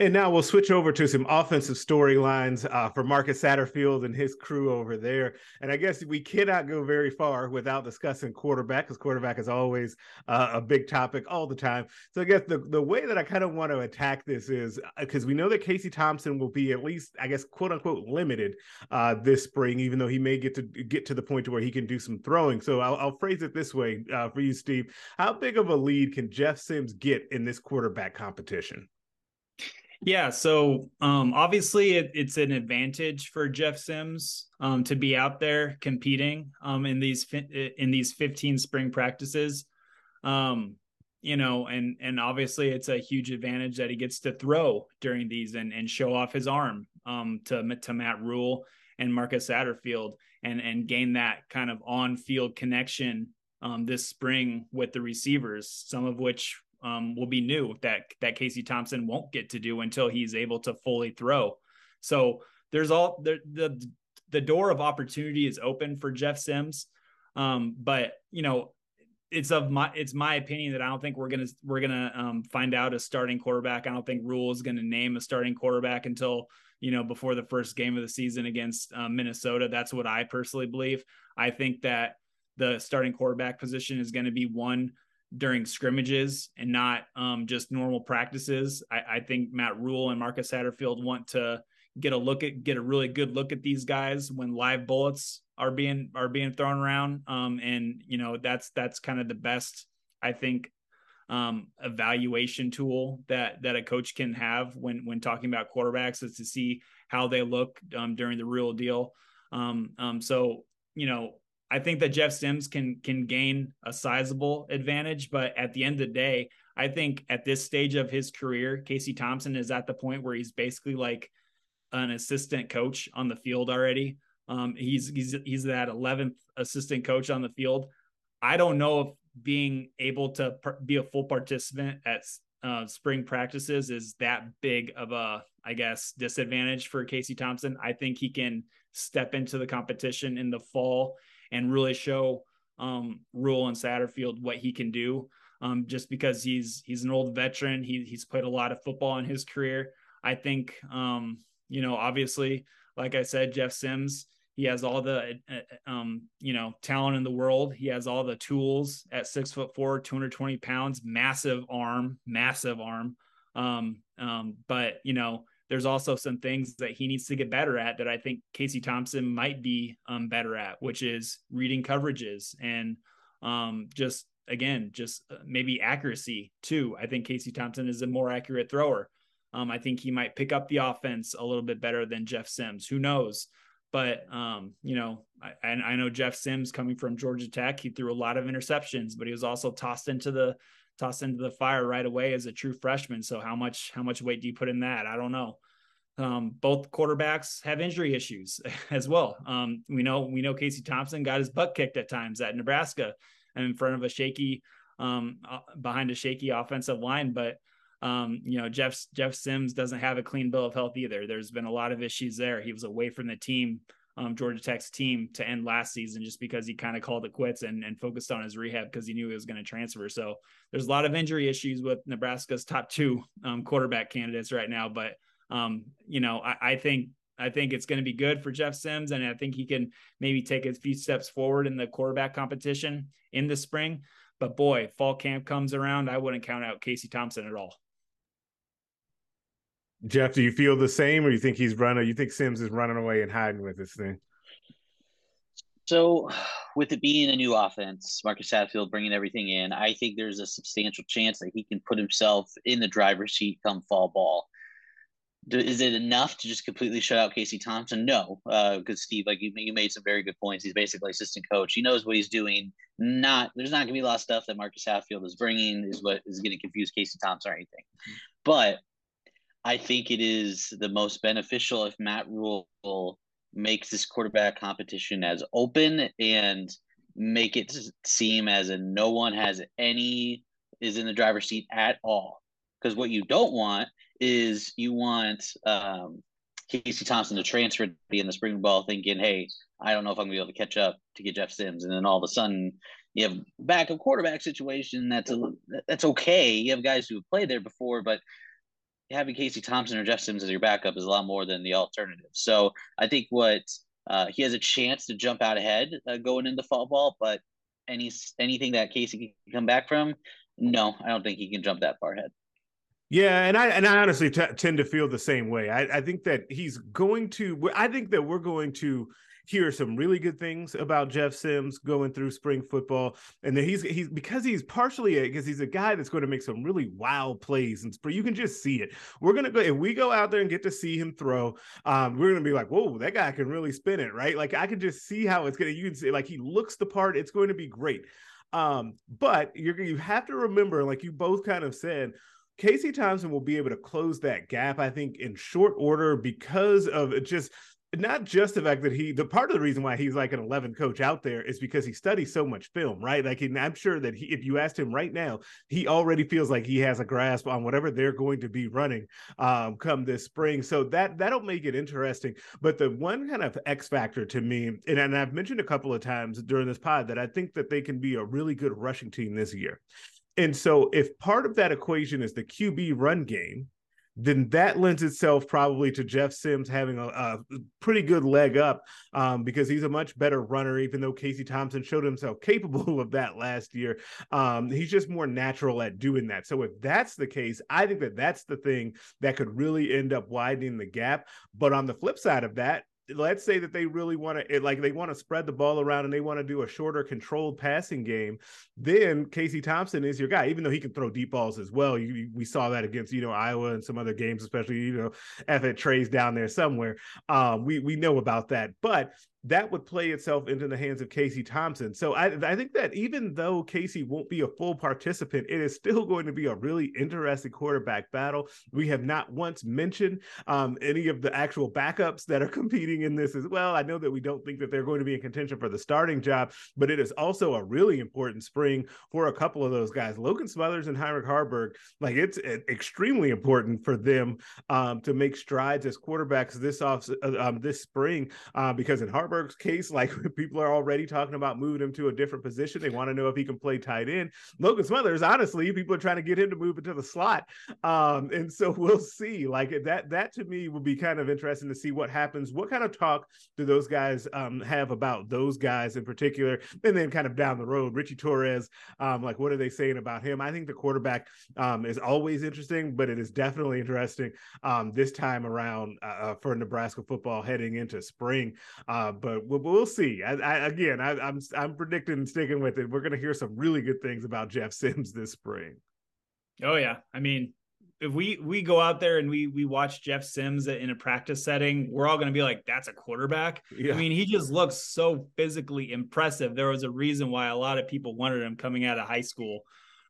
And now we'll switch over to some offensive storylines uh, for Marcus Satterfield and his crew over there. And I guess we cannot go very far without discussing quarterback, because quarterback is always uh, a big topic all the time. So I guess the, the way that I kind of want to attack this is because uh, we know that Casey Thompson will be at least, I guess, quote unquote, limited uh, this spring, even though he may get to get to the point to where he can do some throwing. So I'll, I'll phrase it this way uh, for you, Steve. How big of a lead can Jeff Sims get in this quarterback competition? Yeah, so um, obviously it, it's an advantage for Jeff Sims um, to be out there competing um, in these in these 15 spring practices. Um, you know, and and obviously it's a huge advantage that he gets to throw during these and and show off his arm um, to to Matt Rhule and Marcus Satterfield and and gain that kind of on field connection um, this spring with the receivers, some of which um, will be new that that Casey Thompson won't get to do until he's able to fully throw. So there's all the the the door of opportunity is open for Jeff Sims, um, but you know it's of my it's my opinion that I don't think we're gonna we're gonna um, find out a starting quarterback. I don't think Rhule is gonna name a starting quarterback until you know before the first game of the season against uh, Minnesota. That's what I personally believe. I think that the starting quarterback position is going to be one during scrimmages and not um, just normal practices. I, I, think Matt Rhule and Marcus Satterfield want to get a look at get a really good look at these guys when live bullets are being are being thrown around. Um, and you know that's that's kind of the best I think um, evaluation tool that that a coach can have when when talking about quarterbacks is to see how they look um, during the real deal. Um, um, so you know, I think that Jeff Sims can can gain a sizable advantage, but at the end of the day, I think at this stage of his career, Casey Thompson is at the point where he's basically like an assistant coach on the field already. Um, he's he's he's that 11th assistant coach on the field. I don't know if being able to be a full participant at uh, spring practices is that big of a, I guess, disadvantage for Casey Thompson. I think he can step into the competition in the fall and really show um, Rhule and Satterfield what he can do. Um, just because he's he's an old veteran, he he's played a lot of football in his career. I think, um, you know, obviously, like I said, Jeff Sims he has all the uh, um, you know talent in the world. He has all the tools at six foot four, 220 pounds, massive arm, massive arm. Um, um, but you know, there's also some things that he needs to get better at that I think Casey Thompson might be um, better at, which is reading coverages and um, just again, just uh, maybe accuracy too. I think Casey Thompson is a more accurate thrower. Um, I think he might pick up the offense a little bit better than Jeff Sims. Who knows? But um, you know, I, I know Jeff Sims coming from Georgia Tech. He threw a lot of interceptions, but he was also tossed into the tossed into the fire right away as a true freshman. So how much how much weight do you put in that? I don't know. Um, both quarterbacks have injury issues as well. Um, we know we know Casey Thompson got his butt kicked at times at Nebraska and in front of a shaky um, uh, behind a shaky offensive line, but um, you know, Jeff Jeff Sims doesn't have a clean bill of health either. There's been a lot of issues there. He was away from the team, um, Georgia Tech's team, to end last season just because he kind of called it quits and, and focused on his rehab because he knew he was going to transfer. So there's a lot of injury issues with Nebraska's top two um, quarterback candidates right now. But um, you know, I, I think I think it's going to be good for Jeff Sims, and I think he can maybe take a few steps forward in the quarterback competition in the spring. But boy, fall camp comes around, I wouldn't count out Casey Thompson at all. Geoff, do you feel the same, or you think he's running? You think Sims is running away and hiding with this thing? So, with it being a new offense, Marcus Satterfield bringing everything in, I think there's a substantial chance that he can put himself in the driver's seat come fall ball. Is it enough to just completely shut out Casey Thompson? No, because uh, Steve, like you, you made some very good points. He's basically assistant coach. He knows what he's doing. Not there's not going to be a lot of stuff that Marcus Satterfield is bringing is what is going to confuse Casey Thompson or anything. But I think it is the most beneficial if Matt Rhule makes this quarterback competition as open and make it seem as if no one has any is in the driver's seat at all. Because what you don't want is you want um, Casey Thompson to transfer to be in the spring ball thinking, hey, I don't know if I'm gonna be able to catch up to get Jeff Sims, and then all of a sudden you have backup quarterback situation that's a that's okay. You have guys who have played there before, but having Casey Thompson or Jeff Sims as your backup is a lot more than the alternative. So I think what uh, he has a chance to jump out ahead uh, going into fall ball, but any anything that Casey can come back from, no, I don't think he can jump that far ahead. Yeah, and I and I honestly t- tend to feel the same way. I, I think that he's going to. I think that we're going to hear some really good things about Jeff Sims going through spring football, and that he's he's because he's partially because he's a guy that's going to make some really wild plays, and you can just see it. We're gonna go if we go out there and get to see him throw, um, we're gonna be like, whoa, that guy can really spin it, right? Like I can just see how it's gonna. You can see like he looks the part. It's going to be great. Um, but you're you have to remember, like you both kind of said. Casey Thompson will be able to close that gap, I think, in short order because of just not just the fact that he the part of the reason why he's like an 11 coach out there is because he studies so much film right? Like i'm sure that he, if you asked him right now he already feels like he has a grasp on whatever they're going to be running um, come this spring. So that that'll make it interesting. But the one kind of x factor to me and, and i've mentioned a couple of times during this pod that i think that they can be a really good rushing team this year and so if part of that equation is the qb run game then that lends itself probably to Jeff Sims having a, a pretty good leg up um, because he's a much better runner, even though Casey Thompson showed himself capable of that last year. Um, he's just more natural at doing that. So if that's the case, I think that that's the thing that could really end up widening the gap. But on the flip side of that, let's say that they really want to like they want to spread the ball around and they want to do a shorter controlled passing game then casey thompson is your guy even though he can throw deep balls as well. You, we saw that against you know iowa and some other games especially you know if it trays down there somewhere. Um, we we know about that. But that would play itself into the hands of Casey Thompson. So I, I think that even though Casey won't be a full participant, it is still going to be a really interesting quarterback battle. We have not once mentioned um, any of the actual backups that are competing in this as well. I know that we don't think that they're going to be in contention for the starting job, but it is also a really important spring for a couple of those guys, Logan Smothers and Heinrich Haarberg. Like it's extremely important for them um, to make strides as quarterbacks this off uh, um, this spring uh, because in Case, like people are already talking about moving him to a different position. They want to know if he can play tight end. Logan Smothers, honestly, people are trying to get him to move into the slot. Um, and so we'll see. Like that, that to me would be kind of interesting to see what happens. What kind of talk do those guys um, have about those guys in particular? And then kind of down the road, Richie Torres, um, like what are they saying about him? I think the quarterback um, is always interesting, but it is definitely interesting um, this time around uh, uh for Nebraska football heading into spring. Uh, but we'll, we'll see. I, I, again, I, I'm, I'm predicting and sticking with it. We're going to hear some really good things about Jeff Sims this spring. Oh yeah, I mean, if we we go out there and we we watch Jeff Sims in a practice setting, we're all going to be like, "That's a quarterback." Yeah. I mean, he just looks so physically impressive. There was a reason why a lot of people wanted him coming out of high school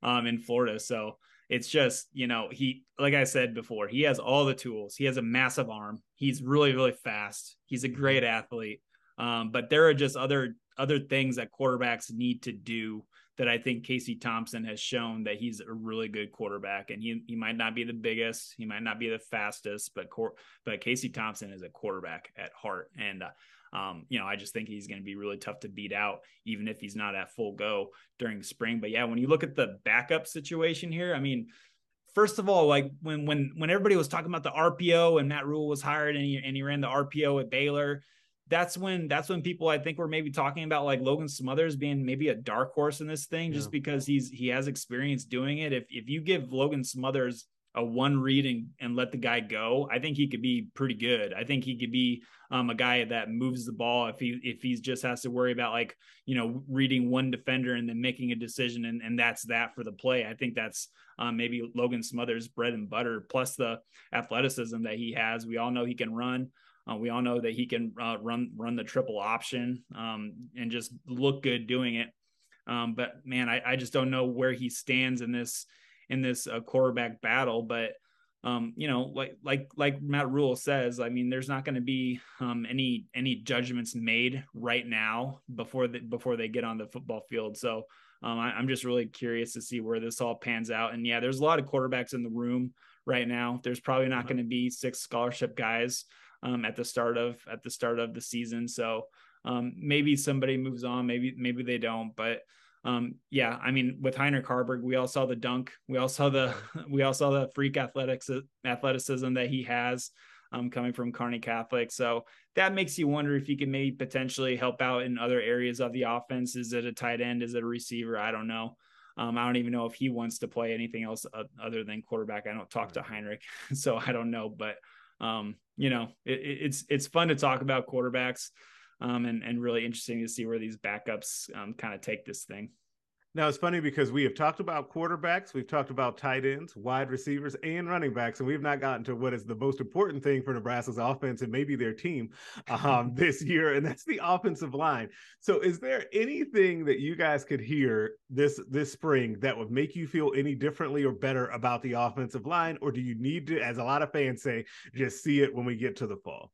um, in Florida. So it's just, you know, he, like I said before, he has all the tools. He has a massive arm. He's really, really fast. He's a great athlete. Um, but there are just other other things that quarterbacks need to do that I think Casey Thompson has shown that he's a really good quarterback, and he he might not be the biggest, he might not be the fastest, but cor- but Casey Thompson is a quarterback at heart, and uh, um, you know I just think he's going to be really tough to beat out, even if he's not at full go during spring. But yeah, when you look at the backup situation here, I mean. First of all, like when when when everybody was talking about the RPO and Matt Rhule was hired and he and he ran the RPO at Baylor, that's when that's when people I think were maybe talking about like Logan Smothers being maybe a dark horse in this thing, yeah. just because he's he has experience doing it. If if you give Logan Smothers a one read and, and let the guy go, I think he could be pretty good. I think he could be um, a guy that moves the ball if he if he's just has to worry about like you know reading one defender and then making a decision and, and that's that for the play. I think that's um, maybe Logan Smothers bread and butter plus the athleticism that he has. We all know he can run. Uh, we all know that he can uh, run run the triple option um, and just look good doing it. Um, but man, I, I, just don't know where he stands in this in this uh, quarterback battle. But um, you know, like like like Matt Rhule says, I mean, there's not going to be um, any any judgments made right now before the, before they get on the football field. So um, I, I'm just really curious to see where this all pans out. And yeah, there's a lot of quarterbacks in the room right now. There's probably not going to be six scholarship guys um, at the start of at the start of the season. So um, maybe somebody moves on, maybe maybe they don't, but um, yeah, I mean, with Heinrich Haarberg, we all saw the dunk, we all saw the we all saw the freak athletics athleticism that he has um, coming from Kearney Catholic. So that makes you wonder if he can maybe potentially help out in other areas of the offense. Is it a tight end? Is it a receiver? I don't know. Um, I don't even know if he wants to play anything else other than quarterback. I don't talk to Heinrich, so I don't know. But um, you know, it, it's it's fun to talk about quarterbacks, um, and and really interesting to see where these backups um, kind of take this thing. Now it's funny because we have talked about quarterbacks, we've talked about tight ends, wide receivers, and running backs, and we've not gotten to what is the most important thing for Nebraska's offense and maybe their team um, this year, and that's the offensive line. So, is there anything that you guys could hear this this spring that would make you feel any differently or better about the offensive line, or do you need to, as a lot of fans say, just see it when we get to the fall?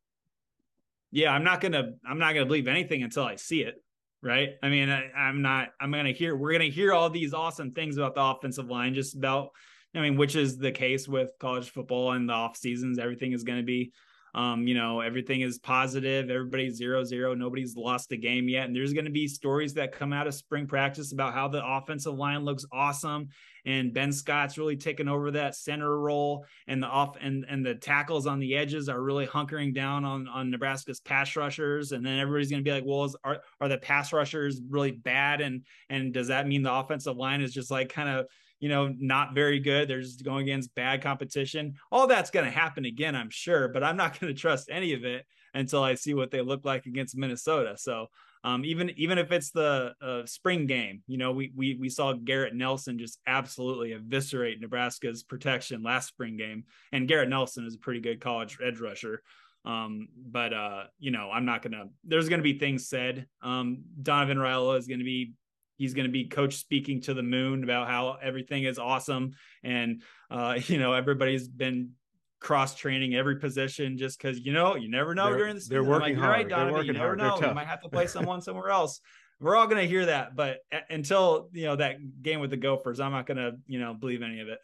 Yeah, I'm not gonna I'm not gonna believe anything until I see it right? I mean, I, am not, I'm going to hear, we're going to hear all these awesome things about the offensive line, just about, I mean, which is the case with college football and the off seasons. Everything is going to be um, you know, everything is positive. Everybody's zero zero. Nobody's lost a game yet. And there's going to be stories that come out of spring practice about how the offensive line looks awesome. And Ben Scott's really taken over that center role, and the off and and the tackles on the edges are really hunkering down on on Nebraska's pass rushers. And then everybody's going to be like, "Well, is, are are the pass rushers really bad?" And and does that mean the offensive line is just like kind of you know, not very good. They're just going against bad competition. All that's going to happen again, I'm sure, but I'm not going to trust any of it until I see what they look like against Minnesota. So um, even even if it's the uh, spring game, you know, we we we saw Garrett Nelson just absolutely eviscerate Nebraska's protection last spring game, and Garrett Nelson is a pretty good college edge rusher. Um, but uh, you know, I'm not gonna. There's gonna be things said. Um, Donovan Raiola is gonna be he's going to be coach speaking to the moon about how everything is awesome and uh, you know everybody's been cross training every position just because you know you never know they're, during the season. They're working like, hard. Right, Donovan, they're working you never hard. know. You might have to play someone somewhere else. We're all going to hear that, but until you know that game with the Gophers, I'm not going to you know believe any of it.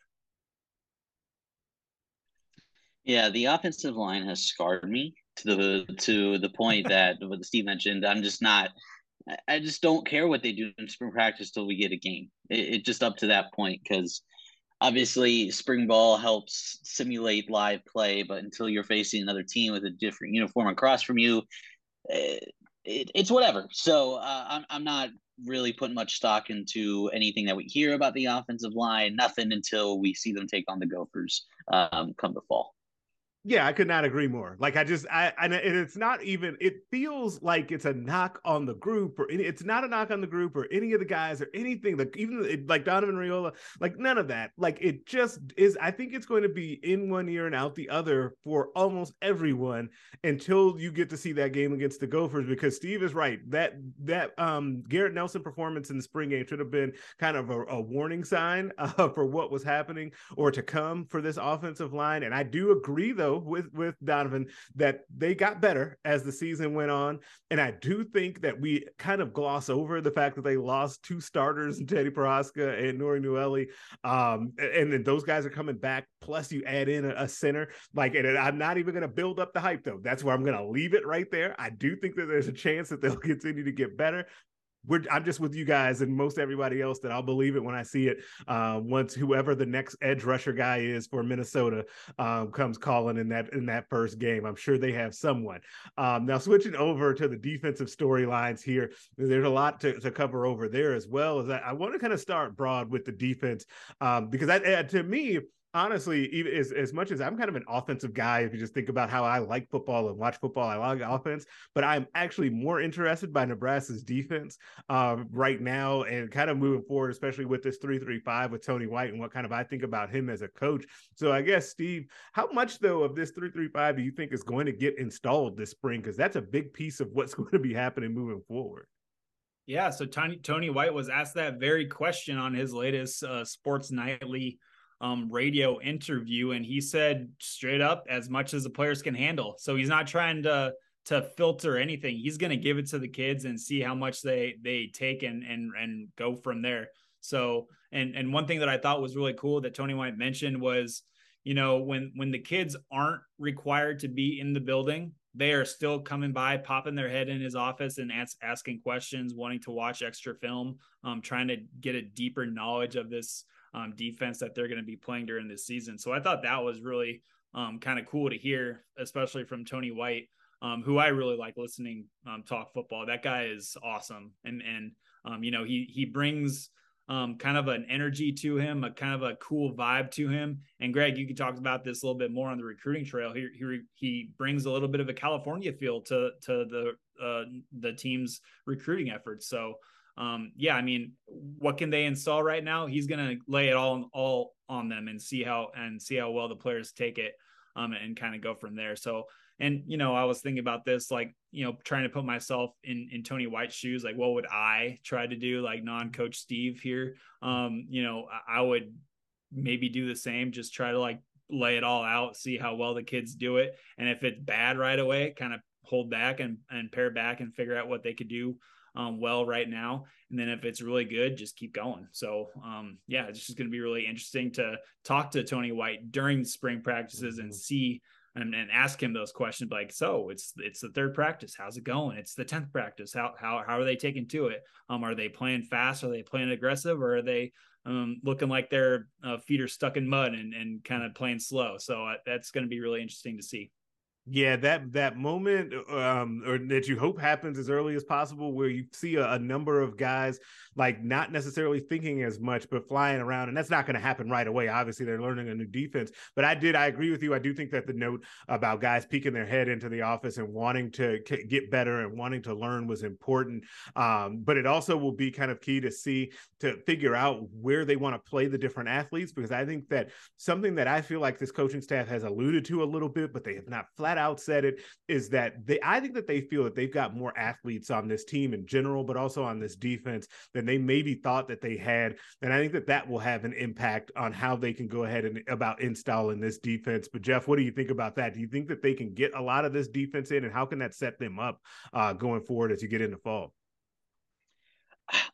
Yeah, the offensive line has scarred me to the to the point that what Steve mentioned. I'm just not. I just don't care what they do in spring practice till we get a game. It, it just up to that point because obviously spring ball helps simulate live play, but until you're facing another team with a different uniform across from you, it, eh, it, it's whatever. So uh, I'm I'm not really putting much stock into anything that we hear about the offensive line. Nothing until we see them take on the Gophers um, come the fall. Yeah, I could not agree more. Like I just, I, and it's not even. It feels like it's a knock on the group, or any, it's not a knock on the group or any of the guys or anything. Like even like Donovan Raiola, like none of that. Like it just is. I think it's going to be in one ear and out the other for almost everyone until you get to see that game against the Gophers. Because Steve is right. That that um Garrett Nelson performance in the spring game should have been kind of a, a warning sign uh, for what was happening or to come for this offensive line. And I do agree though with with Donovan that they got better as the season went on, and I do think that we kind of gloss over the fact that they lost two starters, Teddy Prochazka and Nouri Nouili, um, and then those guys are coming back. Plus, you add in a, a center, like, and I'm not even going to build up the hype though. That's where I'm going to leave it right there. I do think that there's a chance that they'll continue to get better, we're, I'm just with you guys and most everybody else that I'll believe it when I see it. Uh, once whoever the next edge rusher guy is for Minnesota um, comes calling in that in that first game, I'm sure they have someone. Um, now switching over to the defensive storylines here, there's a lot to, to cover over there as well. As I, I want to kind of start broad with the defense um, because that, uh, to me honestly, even as, as much as I'm kind of an offensive guy, if you just think about how I like football and watch football, I like offense, but I'm actually more interested by Nebraska's defense um, right now and kind of moving forward, especially with this 335 with Tony White and what kind of I think about him as a coach. So I guess, Steve, how much though of this 335 do you think is going to get installed this spring? Because that's a big piece of what's going to be happening moving forward. Yeah, so Tony Tony White was asked that very question on his latest uh, Sports Nightly um, radio interview, and he said straight up as much as the players can handle. So he's not trying to to filter anything. He's going to give it to the kids and see how much they they take and and and go from there. So and and one thing that I thought was really cool that Tony White mentioned was, you know, when when the kids aren't required to be in the building, they are still coming by, popping their head in his office and ask, asking questions, wanting to watch extra film, um, trying to get a deeper knowledge of this um, defense that they're going to be playing during this season. So I thought that was really um, kind of cool to hear, especially from Tony White, um, who I really like listening um, talk football. That guy is awesome, and and um, you know he he brings um, kind of an energy to him, a kind of a cool vibe to him. And Greg, you can talk about this a little bit more on the recruiting trail. He he, he brings a little bit of a California feel to to the uh, the team's recruiting efforts. So um, yeah, I mean, what can they install right now? He's gonna lay it all all on them and see how and see how well the players take it, um, and kind of go from there. So, and you know, I was thinking about this, like you know, trying to put myself in in Tony White's shoes. Like, what would I try to do, like non-coach Steve here? Um, you know, I, I would maybe do the same, just try to like lay it all out, see how well the kids do it, and if it's bad right away, kind of hold back and and pare back and figure out what they could do um, well right now. And then if it's really good, just keep going. So um, yeah, it's just going to be really interesting to talk to Tony White during spring practices and mm-hmm. see and, and ask him those questions like, so it's it's the third practice, how's it going? It's the tenth practice, how how how are they taking to it? Um, are they playing fast? Are they playing aggressive? Or are they um, looking like their uh, feet are stuck in mud and and kind of playing slow? So uh, that's going to be really interesting to see. Yeah, that that moment um, or that you hope happens as early as possible, where you see a, a, number of guys like not necessarily thinking as much, but flying around, and that's not going to happen right away. Obviously, they're learning a new defense. But I did, I agree with you. I do think that the note about guys peeking their head into the office and wanting to get better and wanting to learn was important. Um, but it also will be kind of key to see to figure out where they want to play the different athletes because I think that something that I feel like this coaching staff has alluded to a little bit, but they have not flat out said it, is that they I think that they feel that they've got more athletes on this team in general, but also on this defense than they maybe thought that they had. And I think that that will have an impact on how they can go ahead and about installing this defense. But Geoff, what do you think about that? Do you think that they can get a lot of this defense in, and how can that set them up uh, going forward as you get into fall?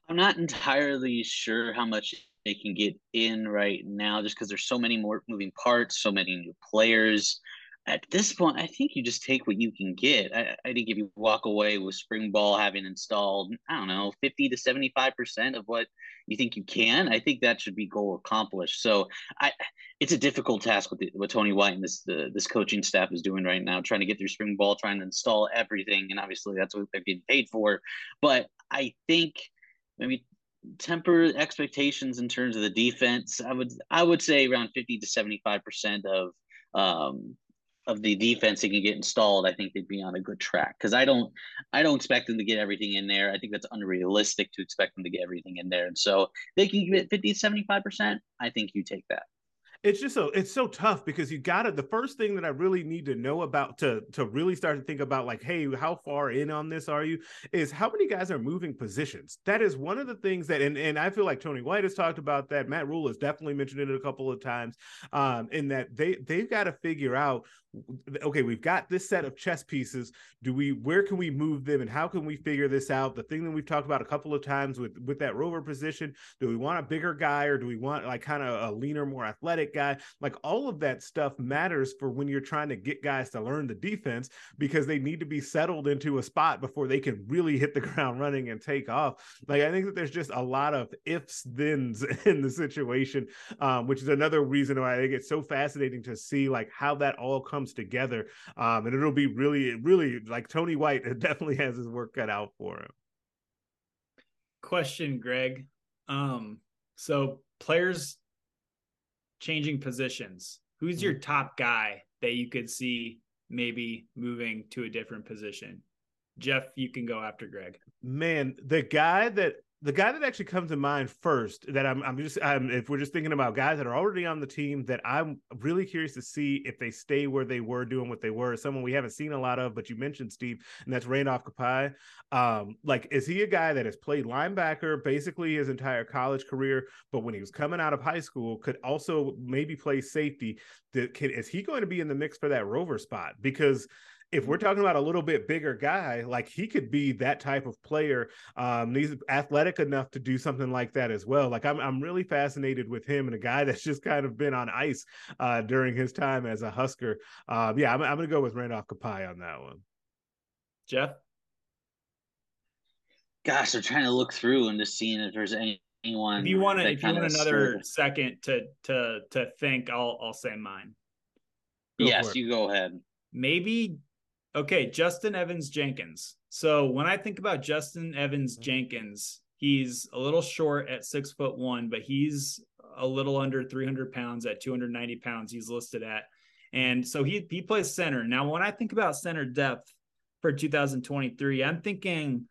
I'm not entirely sure how much they can get in right now just because there's so many more moving parts, so many new players. At this point, I think you just take what you can get. I, I think if you walk away with spring ball having installed, I don't know, 50 to 75% of what you think you can, I think that should be goal accomplished. So I it's a difficult task with the, what Tony White and this the, this coaching staff is doing right now, trying to get through spring ball, trying to install everything. And obviously that's what they're getting paid for. But I think maybe temper expectations in terms of the defense. I would I would say around fifty to seventy five percent of um, of the defense that can get installed. I think they'd be on a good track because I don't I don't expect them to get everything in there. I think that's unrealistic to expect them to get everything in there. And so they can get 50 75 percent. I think you take that it's just so it's so tough because you got to the first thing that I really need to know about to to really start to think about like hey how far in on this are you is how many guys are moving positions that is one of the things that and and I feel like Tony White has talked about that Matt Rhule has definitely mentioned it a couple of times um in that they they've got to figure out okay we've got this set of chess pieces. Do we where can we move them and how can we figure this out? The thing that we've talked about a couple of times with with that rover position do we want a bigger guy or do we want like kind of a leaner more athletic guy? Like all of that stuff matters for when you're trying to get guys to learn the defense because they need to be settled into a spot before they can really hit the ground running and take off. Like i think that there's just a lot of ifs thens in the situation um, which is another reason why i think it's so fascinating to see like how that all comes comes together. Um, and it'll be really, really like Tony White definitely has his work cut out for him. Question, Greg. Um, so players changing positions. Who's your mm-hmm. top guy that you could see maybe moving to a different position? Geoff, you can go after Greg. Man, the guy that the guy that actually comes to mind first that I'm, I'm just I'm, if we're just thinking about guys that are already on the team that I'm really curious to see if they stay where they were doing what they were. Someone we haven't seen a lot of, but you mentioned Steve, and that's Randolph Kpai. Um, like, is he a guy that has played linebacker basically his entire college career, but when he was coming out of high school, could also maybe play safety? That can, is he going to be in the mix for that rover spot? Because if we're talking about a little bit bigger guy, like he could be that type of player. Um, he's athletic enough to do something like that as well. Like I'm, I'm really fascinated with him and a guy that's just kind of been on ice uh, during his time as a Husker. Um, yeah, I'm, I'm going to go with Randolph Kpai on that one. Geoff. Gosh, I'm trying to look through and just seeing if there's any anyone. If you want to, if you want another second to to to think, I'll I'll say mine. Go yes, you go ahead. Maybe Okay, Justin Evans Jenkins. So when I think about Justin Evans mm-hmm. Jenkins, he's a little short at six foot one, but he's a little under 300 pounds at 290 pounds. He's listed at, and so he he plays center. Now, when I think about center depth for 2023, I'm thinking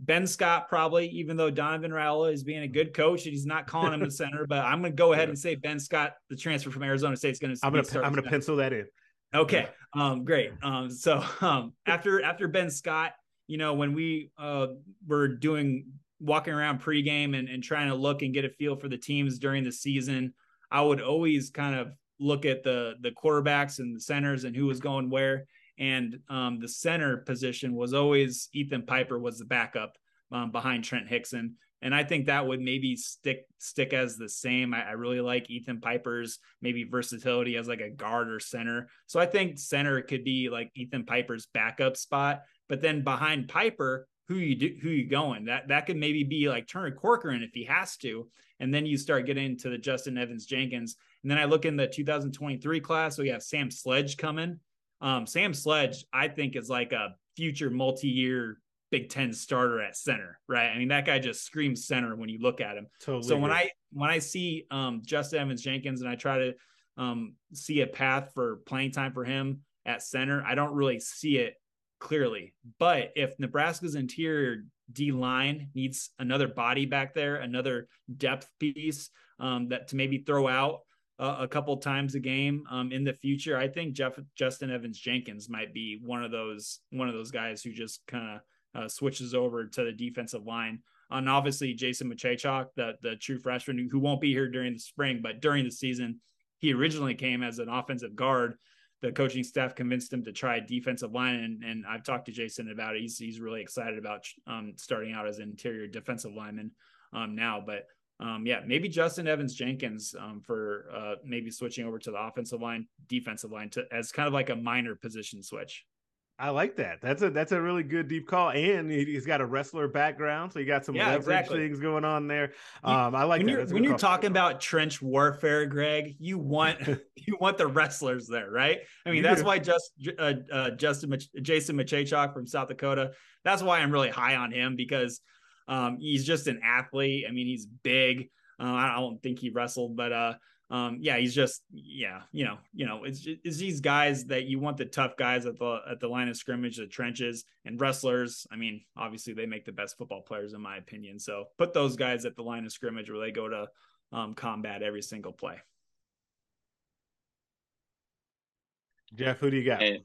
Ben Scott probably, even though Donovan Raiola is being a good coach and he's not calling him the center, but I'm going to go ahead and say Ben Scott, the transfer from Arizona State, is going to. I'm going to I'm going to pencil that in. Okay. Um, great. Um, so um, after after Ben Scott, you know, when we uh, were doing walking around pregame and, and trying to look and get a feel for the teams during the season, I would always kind of look at the the quarterbacks and the centers and who was going where. And um, the center position was always Ethan Piper was the backup um, behind Trent Hixson and I think that would maybe stick stick as the same. I, I, really like Ethan Piper's maybe versatility as like a guard or center. So I think center could be like Ethan Piper's backup spot, but then behind Piper, who you do, who you going? That that could maybe be like Turner Corcoran if he has to, and then you start getting to the Justin Evans Jenkins, and then I look in the 2023 class, so we have Sam Sledge coming. Um, Sam Sledge, I think, is like a future multi-year Big Ten starter at center, right? I mean, that guy just screams center when you look at him. Totally so when I when I see um, Justin Evans Jenkins and I try to um, see a path for playing time for him at center, I don't really see it clearly. But if Nebraska's interior D line needs another body back there, another depth piece um, that to maybe throw out uh, a couple times a game um, in the future, I think Jeff Justin Evans Jenkins might be one of those one of those guys who just kind of uh, switches over to the defensive line. And obviously Jason Maciejczak, the the true freshman who won't be here during the spring, but during the season, he originally came as an offensive guard the coaching staff convinced him to try defensive line, and, and I've talked to Jason about it. He's he's really excited about um, starting out as an interior defensive lineman um, now. But um, yeah, maybe Justin Evans Jenkins um, for uh, maybe switching over to the offensive line, defensive line to as kind of like a minor position switch. I like that. That's a that's a really good deep call, and he, has got a wrestler background, so you got some yeah, leverage exactly. things going on there. Um, I like when that. You're, when you're talking about trench warfare, Greg, you want you want the wrestlers there, right? I mean, you that's do. why just uh, uh, Justin Jason Maciejczak from South Dakota. That's why I'm really high on him because um, he's just an athlete. I mean, he's big. Uh, I don't think he wrestled, but uh, um, yeah, he's just yeah, you know, you know, it's, it's these guys that you want the tough guys at the at the line of scrimmage, the trenches, and wrestlers. I mean, obviously they make the best football players in my opinion. So put those guys at the line of scrimmage where they go to um, combat every single play. Geoff, who do you got? Hey,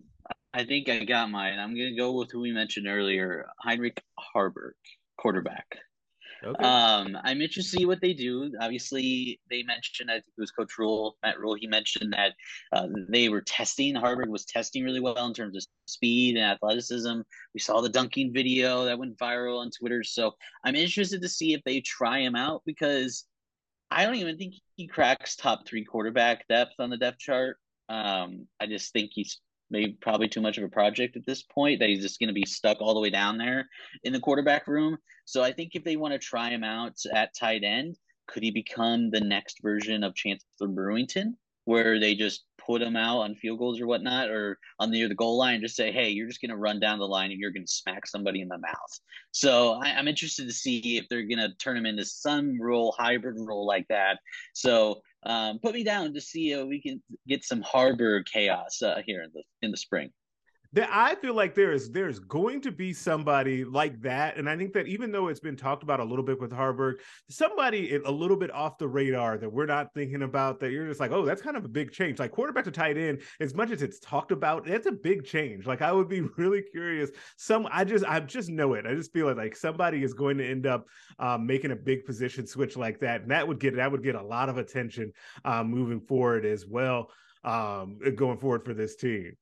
I think I got mine. I'm gonna go with who we mentioned earlier, Heinrich Haarberg, quarterback. Okay. Um, I'm interested to see what they do. Obviously, they mentioned I think it was Coach Rhule, Matt Rhule. He mentioned that uh, they were testing. Haarberg was testing really well in terms of speed and athleticism. We saw the dunking video that went viral on Twitter. So I'm interested to see if they try him out because I don't even think he cracks top three quarterback depth on the depth chart. Um, I just think he's maybe probably too much of a project at this point that he's just going to be stuck all the way down there in the quarterback room. So I think if they want to try him out at tight end, could he become the next version of Chancellor Brewington, where they just put him out on field goals or whatnot, or on near the goal line, just say, hey, you're just going to run down the line and you're going to smack somebody in the mouth. So I, am interested to see if they're going to turn him into some role, hybrid role like that. So um, put me down to see if we can get some harbor chaos uh, here in the in the spring that I feel like there is there's going to be somebody like that, and I think that even though it's been talked about a little bit with Haarberg, somebody a little bit off the radar that we're not thinking about that you're just like, oh, that's kind of a big change. Like quarterback to tight end, as much as it's talked about, that's a big change. Like I would be really curious. Some I just I just know it. I just feel like, like somebody is going to end up um, making a big position switch like that, and that would get that would get a lot of attention um, moving forward as well. Um, going forward for this team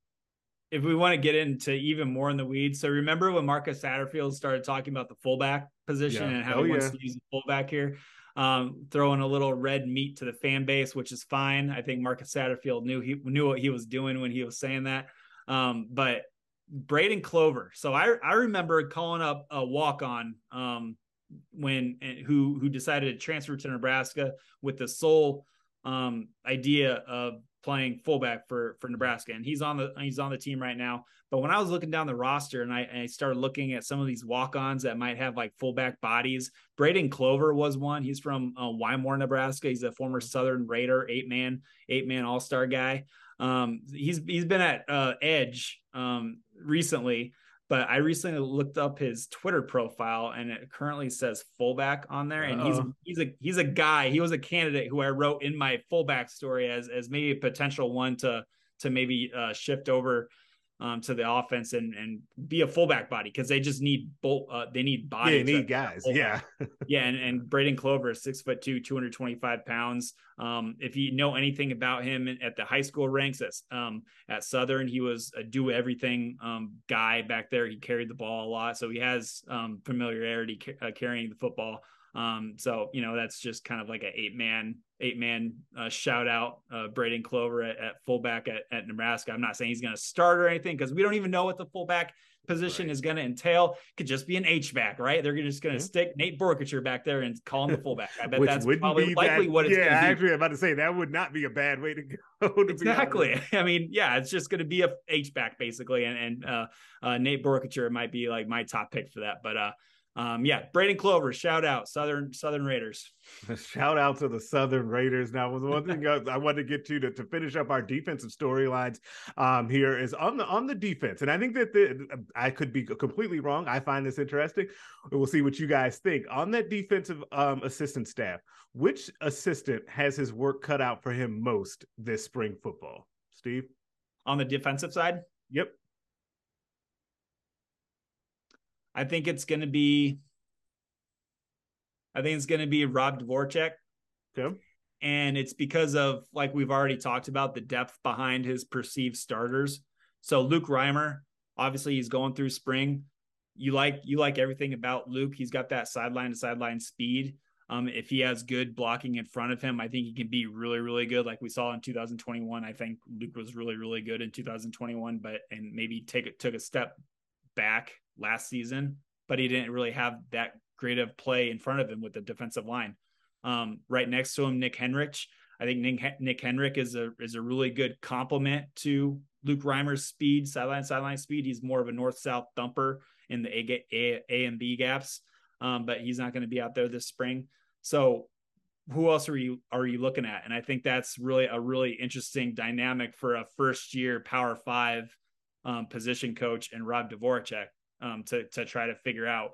if we want to get into even more in the weeds, so remember when Marcus Satterfield started talking about the fullback position yeah. and how oh, he wants yeah. to use the fullback here, um, throwing a little red meat to the fan base, which is fine. I think Marcus Satterfield knew he knew what he was doing when he was saying that. Um, but Braden Clover, so I I remember calling up a walk on um, when who who decided to transfer to Nebraska with the sole um, idea of playing fullback for for Nebraska, and he's on the he's on the team right now. But when I was looking down the roster and I, and I started looking at some of these walk-ons that might have like fullback bodies, Braden Clover was one. He's from uh, Wymore, Nebraska. He's a former Southern Raider, eight man eight man All Star guy. Um, he's he's been at uh, Edge um, recently but I recently looked up his Twitter profile and it currently says fullback on there. And Uh-oh. he's he's a he's a guy. He was a candidate who I wrote in my fullback story as as maybe a potential one to to maybe uh, shift over um, to the offense and and be a fullback body because they just need both. Uh, they need bodies. Yeah, they need guys. Yeah, yeah, and and Braden Clover is six foot two, two hundred twenty five pounds. Um, if you know anything about him at the high school ranks at um at Southern, he was a do everything um guy back there. He carried the ball a lot, so he has um familiarity ca- uh, carrying the football. Um, so you know that's just kind of like an eight man eight man uh, shout out uh, Braden Clover at, at fullback at, at Nebraska. I'm not saying he's going to start or anything because we don't even know what the fullback position right. is going to entail. Could just be an H back, right? They're just going to stick Nate Boerkircher back there and call him the fullback. I bet that's probably likely that, what it's yeah, going to be. Actually, I'm about to say that would not be a bad way to go. To exactly. I mean, yeah, it's just going to be a H back basically, and and uh, uh, Nate Boerkircher might be like my top pick for that, but uh um, yeah, Braden Clover, shout out Southern Southern Raiders. Shout out to the Southern Raiders. Now, was one thing I, wanted to get to, to to finish up our defensive storylines um, here is on the on the defense, and I think that the, I could be completely wrong. I find this interesting. We'll see what you guys think on that defensive um, assistant staff. Which assistant has his work cut out for him most this spring football? Steve, on the defensive side. Yep. I think it's going to be. I think it's going to be Rob Dvorak. Okay. And it's because of, like we've already talked about, the depth behind his perceived starters. So Luke Reimer, obviously, he's going through spring. You like you like everything about Luke. He's got that sideline to sideline speed. Um, if he has good blocking in front of him, I think he can be really, really good. Like we saw in 2021, I think Luke was really, really good in 2021, but and maybe take it took a step back last season, but he didn't really have that great of play in front of him with the defensive line. Um, right next to him, Nick Henrich. I think Nick, Nick Henrich is a is a really good complement to Luke Reimer's speed, sideline sideline speed. He's more of a north south thumper in the A, a, a and B gaps, um, but he's not going to be out there this spring. So who else are you are you looking at? And I think that's really a really interesting dynamic for a first year Power Five um, position coach and Rob Dvorak um, to to try to figure out.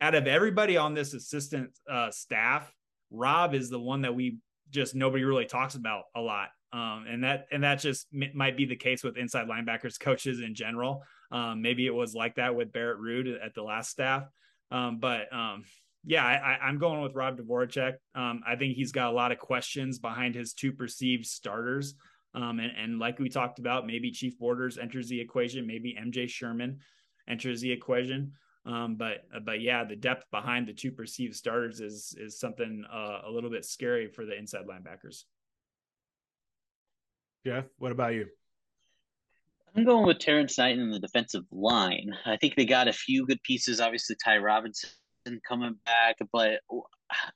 Out of everybody on this assistant uh, staff, Rob is the one that we just nobody really talks about a lot. Um, and that and that just m- might be the case with inside linebackers coaches in general. Um, maybe it was like that with Barrett Ruud at the last staff. Um, but um, yeah, I, am going with Rob Dvorak. I think he's got a lot of questions behind his two perceived starters. Um, and, and like we talked about, maybe Chief Borders enters the equation, maybe MJ Sherman enters the equation. Um, but but yeah, the depth behind the two perceived starters is is something uh, a little bit scary for the inside linebackers. Geoff, what about you? I'm going with Terrance Knighton in the defensive line. I think they got a few good pieces. Obviously, Ty Robinson coming back, but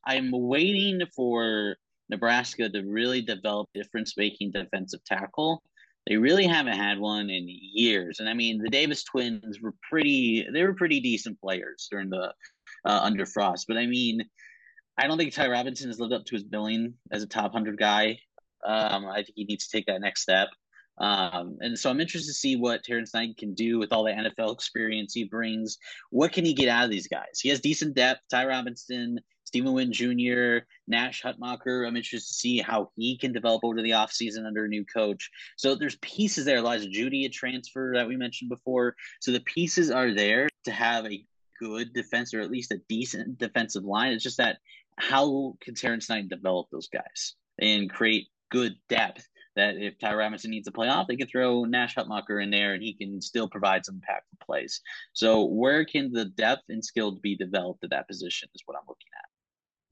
I'm waiting for Nebraska to really develop difference making defensive tackle. They really haven't had one in years. And I mean, the Davis twins were pretty, they were pretty decent players during the uh, under Frost. But I mean, I don't think Ty Robinson has lived up to his billing as a top 100 guy. Um, I think he needs to take that next step. Um, and so I'm interested to see what Terrance Knighton can do with all the NFL experience he brings. What can he get out of these guys? He has decent depth. Ty Robinson Stephon Wynn Jr., Nash Hutmacher. I'm interested to see how he can develop over the offseason under a new coach. So there's pieces there. Elijah Jeudy, a transfer that we mentioned before. So the pieces are there to have a good defense or at least a decent defensive line. It's just that how can Terrance Knighton develop those guys and create good depth that if Ty Robinson needs to play off, they can throw Nash Hutmacher in there and he can still provide some impactful plays. So where can the depth and skill be developed at that position is what I'm looking at.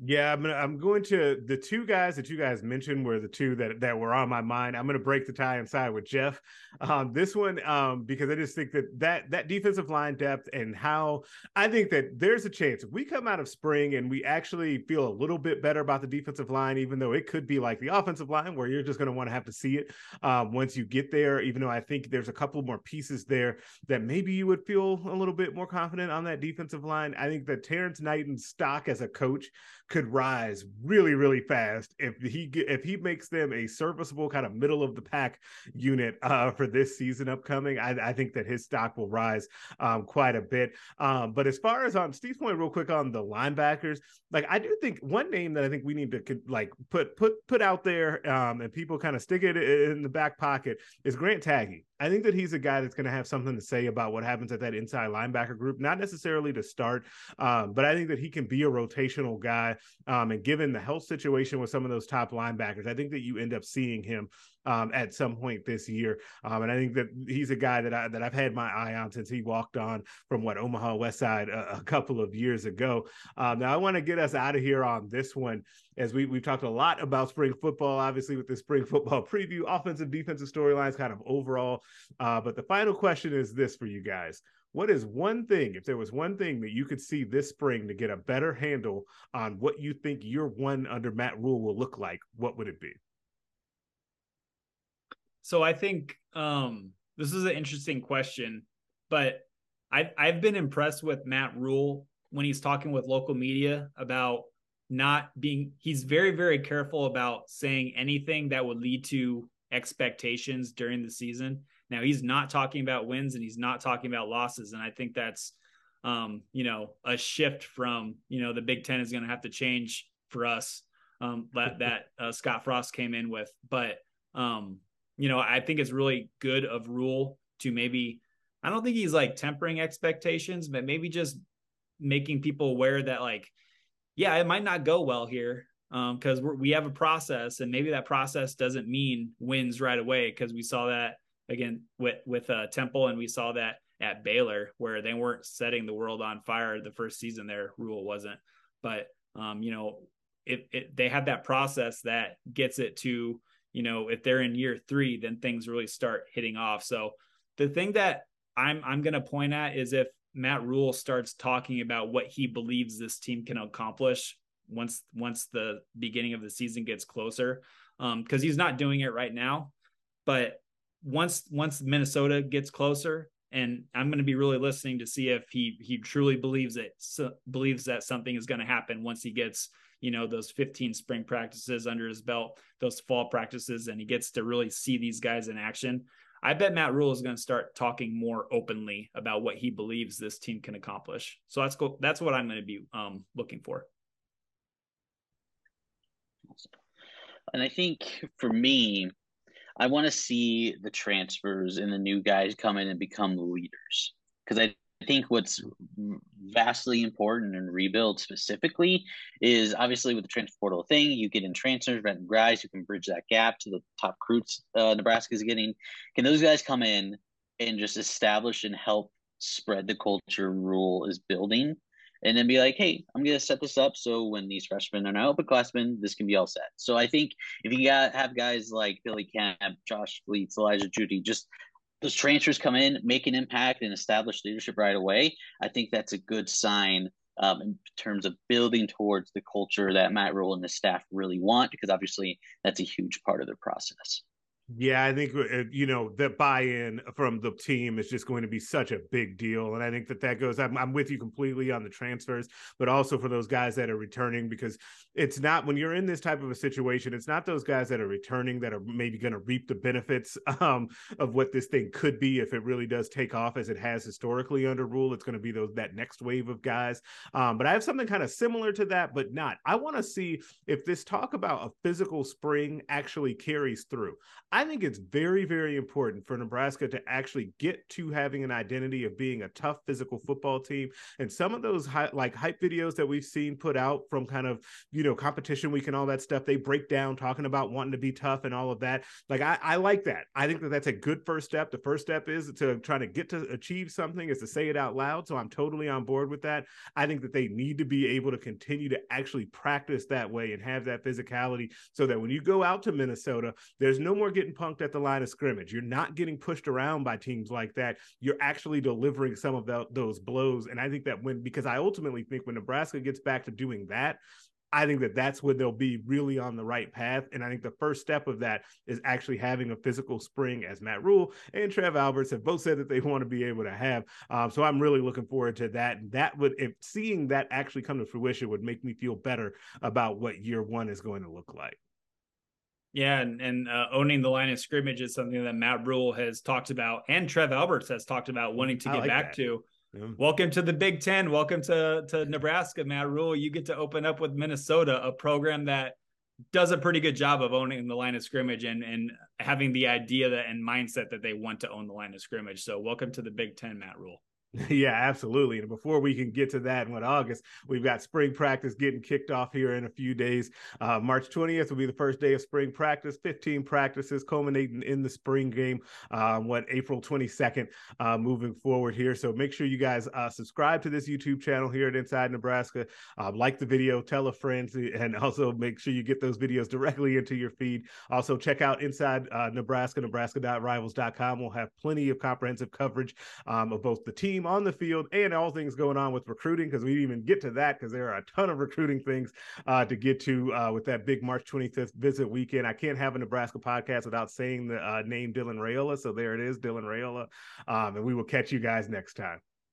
Yeah, I'm gonna, I'm going to the two guys that you guys mentioned were the two that that were on my mind. I'm going to break the tie inside with Geoff. Um, this one um, because I just think that that that defensive line depth and how I think that there's a chance if we come out of spring and we actually feel a little bit better about the defensive line, even though it could be like the offensive line where you're just going to want to have to see it um, once you get there. Even though I think there's a couple more pieces there that maybe you would feel a little bit more confident on that defensive line. I think that Terrance Knighton's stock as a coach could rise really really fast if he if he makes them a serviceable kind of middle of the pack unit uh, for this season upcoming I, I, think that his stock will rise um, quite a bit. Um, but as far as on Steve's point real quick on the linebackers like I do think one name that I think we need to like put put put out there um, and people kind of stick it in the back pocket is Grant Tagge I think that he's a guy that's going to have something to say about what happens at that inside linebacker group, not necessarily to start, um, but I think that he can be a rotational guy. Um, and given the health situation with some of those top linebackers, I think that you end up seeing him um, at some point this year. Um, and I think that he's a guy that I that I've had my eye on since he walked on from what Omaha Westside a, a couple of years ago. Um, now I want to get us out of here on this one as we we've talked a lot about spring football, obviously with the spring football preview, offensive, defensive storylines, kind of overall. Uh, but the final question is this for you guys: what is one thing, if there was one thing that you could see this spring to get a better handle on what you think your one under Matt Rhule will look like, what would it be? So I think um, this is an interesting question, but I've I've been impressed with Matt Rhule when he's talking with local media about not being he's very very careful about saying anything that would lead to expectations during the season. Now he's not talking about wins and he's not talking about losses, and I think that's um, you know a shift from you know the Big Ten is going to have to change for us um, that that uh, Scott Frost came in with, but um, you know I think it's really good of Rhule to maybe I don't think he's like tempering expectations, but maybe just making people aware that like yeah it might not go well here because um, we have a process and maybe that process doesn't mean wins right away because we saw that again with with uh, Temple, and we saw that at Baylor where they weren't setting the world on fire the first season. Their Rhule wasn't, but um, you know, it, it they have that process that gets it to you know if they're in year three, then things really start hitting off. So the thing that I'm I'm going to point at is if Matt Rhule starts talking about what he believes this team can accomplish once once the beginning of the season gets closer because um, he's not doing it right now but once once Minnesota gets closer, and I'm going to be really listening to see if he he truly believes it so, believes that something is going to happen once he gets you know those 15 spring practices under his belt, those fall practices, and he gets to really see these guys in action. I bet Matt Rhule is going to start talking more openly about what he believes this team can accomplish. So that's cool. That's what I'm going to be um, looking for. And I think for me, I want to see the transfers and the new guys come in and become leaders because I think what's vastly important in rebuild specifically is obviously with the transfer portal thing, you get in transfers, veteran guys who can bridge that gap to the top recruits uh, Nebraska is getting. Can those guys come in and just establish and help spread the culture Rhule is building? and then be like, hey, I'm gonna set this up so when these freshmen are now upperclassmen, this can be all set. So I think if you got have guys like Billy Kemp, Josh Fleeks, Elijah Jeudy, just those transfers come in, make an impact, and establish leadership right away. I think that's a good sign um, in terms of building towards the culture that Matt Rhule and the staff really want, because obviously that's a huge part of their process. Yeah, I think uh, you know the buy-in from the team is just going to be such a big deal, and I think that that goes. I'm, I'm, with you completely on the transfers, but also for those guys that are returning because it's not when you're in this type of a situation, it's not those guys that are returning that are maybe going to reap the benefits um, of what this thing could be if it really does take off as it has historically under Rhule. It's going to be those that next wave of guys. Um, but I have something kind of similar to that, but not. I want to see if this talk about a physical spring actually carries through. I think it's very, very important for Nebraska to actually get to having an identity of being a tough physical football team. And some of those like hype videos that we've seen put out from kind of, you know, competition week and all that stuff, they break down talking about wanting to be tough and all of that. Like, I, I like that. I think that that's a good first step. The first step is to try to get to achieve something is to say it out loud. So I'm totally on board with that. I think that they need to be able to continue to actually practice that way and have that physicality so that when you go out to Minnesota, there's no more getting getting punked at the line of scrimmage. You're not getting pushed around by teams like that. You're actually delivering some of the, those blows. And I think that when, because I ultimately think when Nebraska gets back to doing that, I think that that's when they'll be really on the right path. And I think the first step of that is actually having a physical spring, as Matt Rhule and Trev Alberts have both said that they want to be able to have. Um, so I'm really looking forward to that. That would, if seeing that actually come to fruition, would make me feel better about what year one is going to look like. Yeah, and, and uh, owning the line of scrimmage is something that Matt Rhule has talked about, and Trev Alberts has talked about wanting to get like back that. to. Yeah. Welcome to the Big Ten. Welcome to to Nebraska, Matt Rhule. You get to open up with Minnesota, a program that does a pretty good job of owning the line of scrimmage and and having the idea that and mindset that they want to own the line of scrimmage. So welcome to the Big Ten, Matt Rhule. Yeah, absolutely. And before we can get to that in what August, we've got spring practice getting kicked off here in a few days. Uh, March 20th will be the first day of spring practice, 15 practices culminating in the spring game, um, what April 22nd, uh, moving forward here. So make sure you guys uh, subscribe to this YouTube channel here at Inside Nebraska. Uh, like the video, tell a friend, and also make sure you get those videos directly into your feed. Also, check out Inside uh, Nebraska, nebraska.rivals.com. We'll have plenty of comprehensive coverage um, of both the team on the field and all things going on with recruiting because we didn't even get to that because there are a ton of recruiting things uh, to get to uh, with that big March 25th visit weekend. I can't have a Nebraska podcast without saying the uh, name Dylan Raiola. So there it is, Dylan Raiola. Um, and we will catch you guys next time.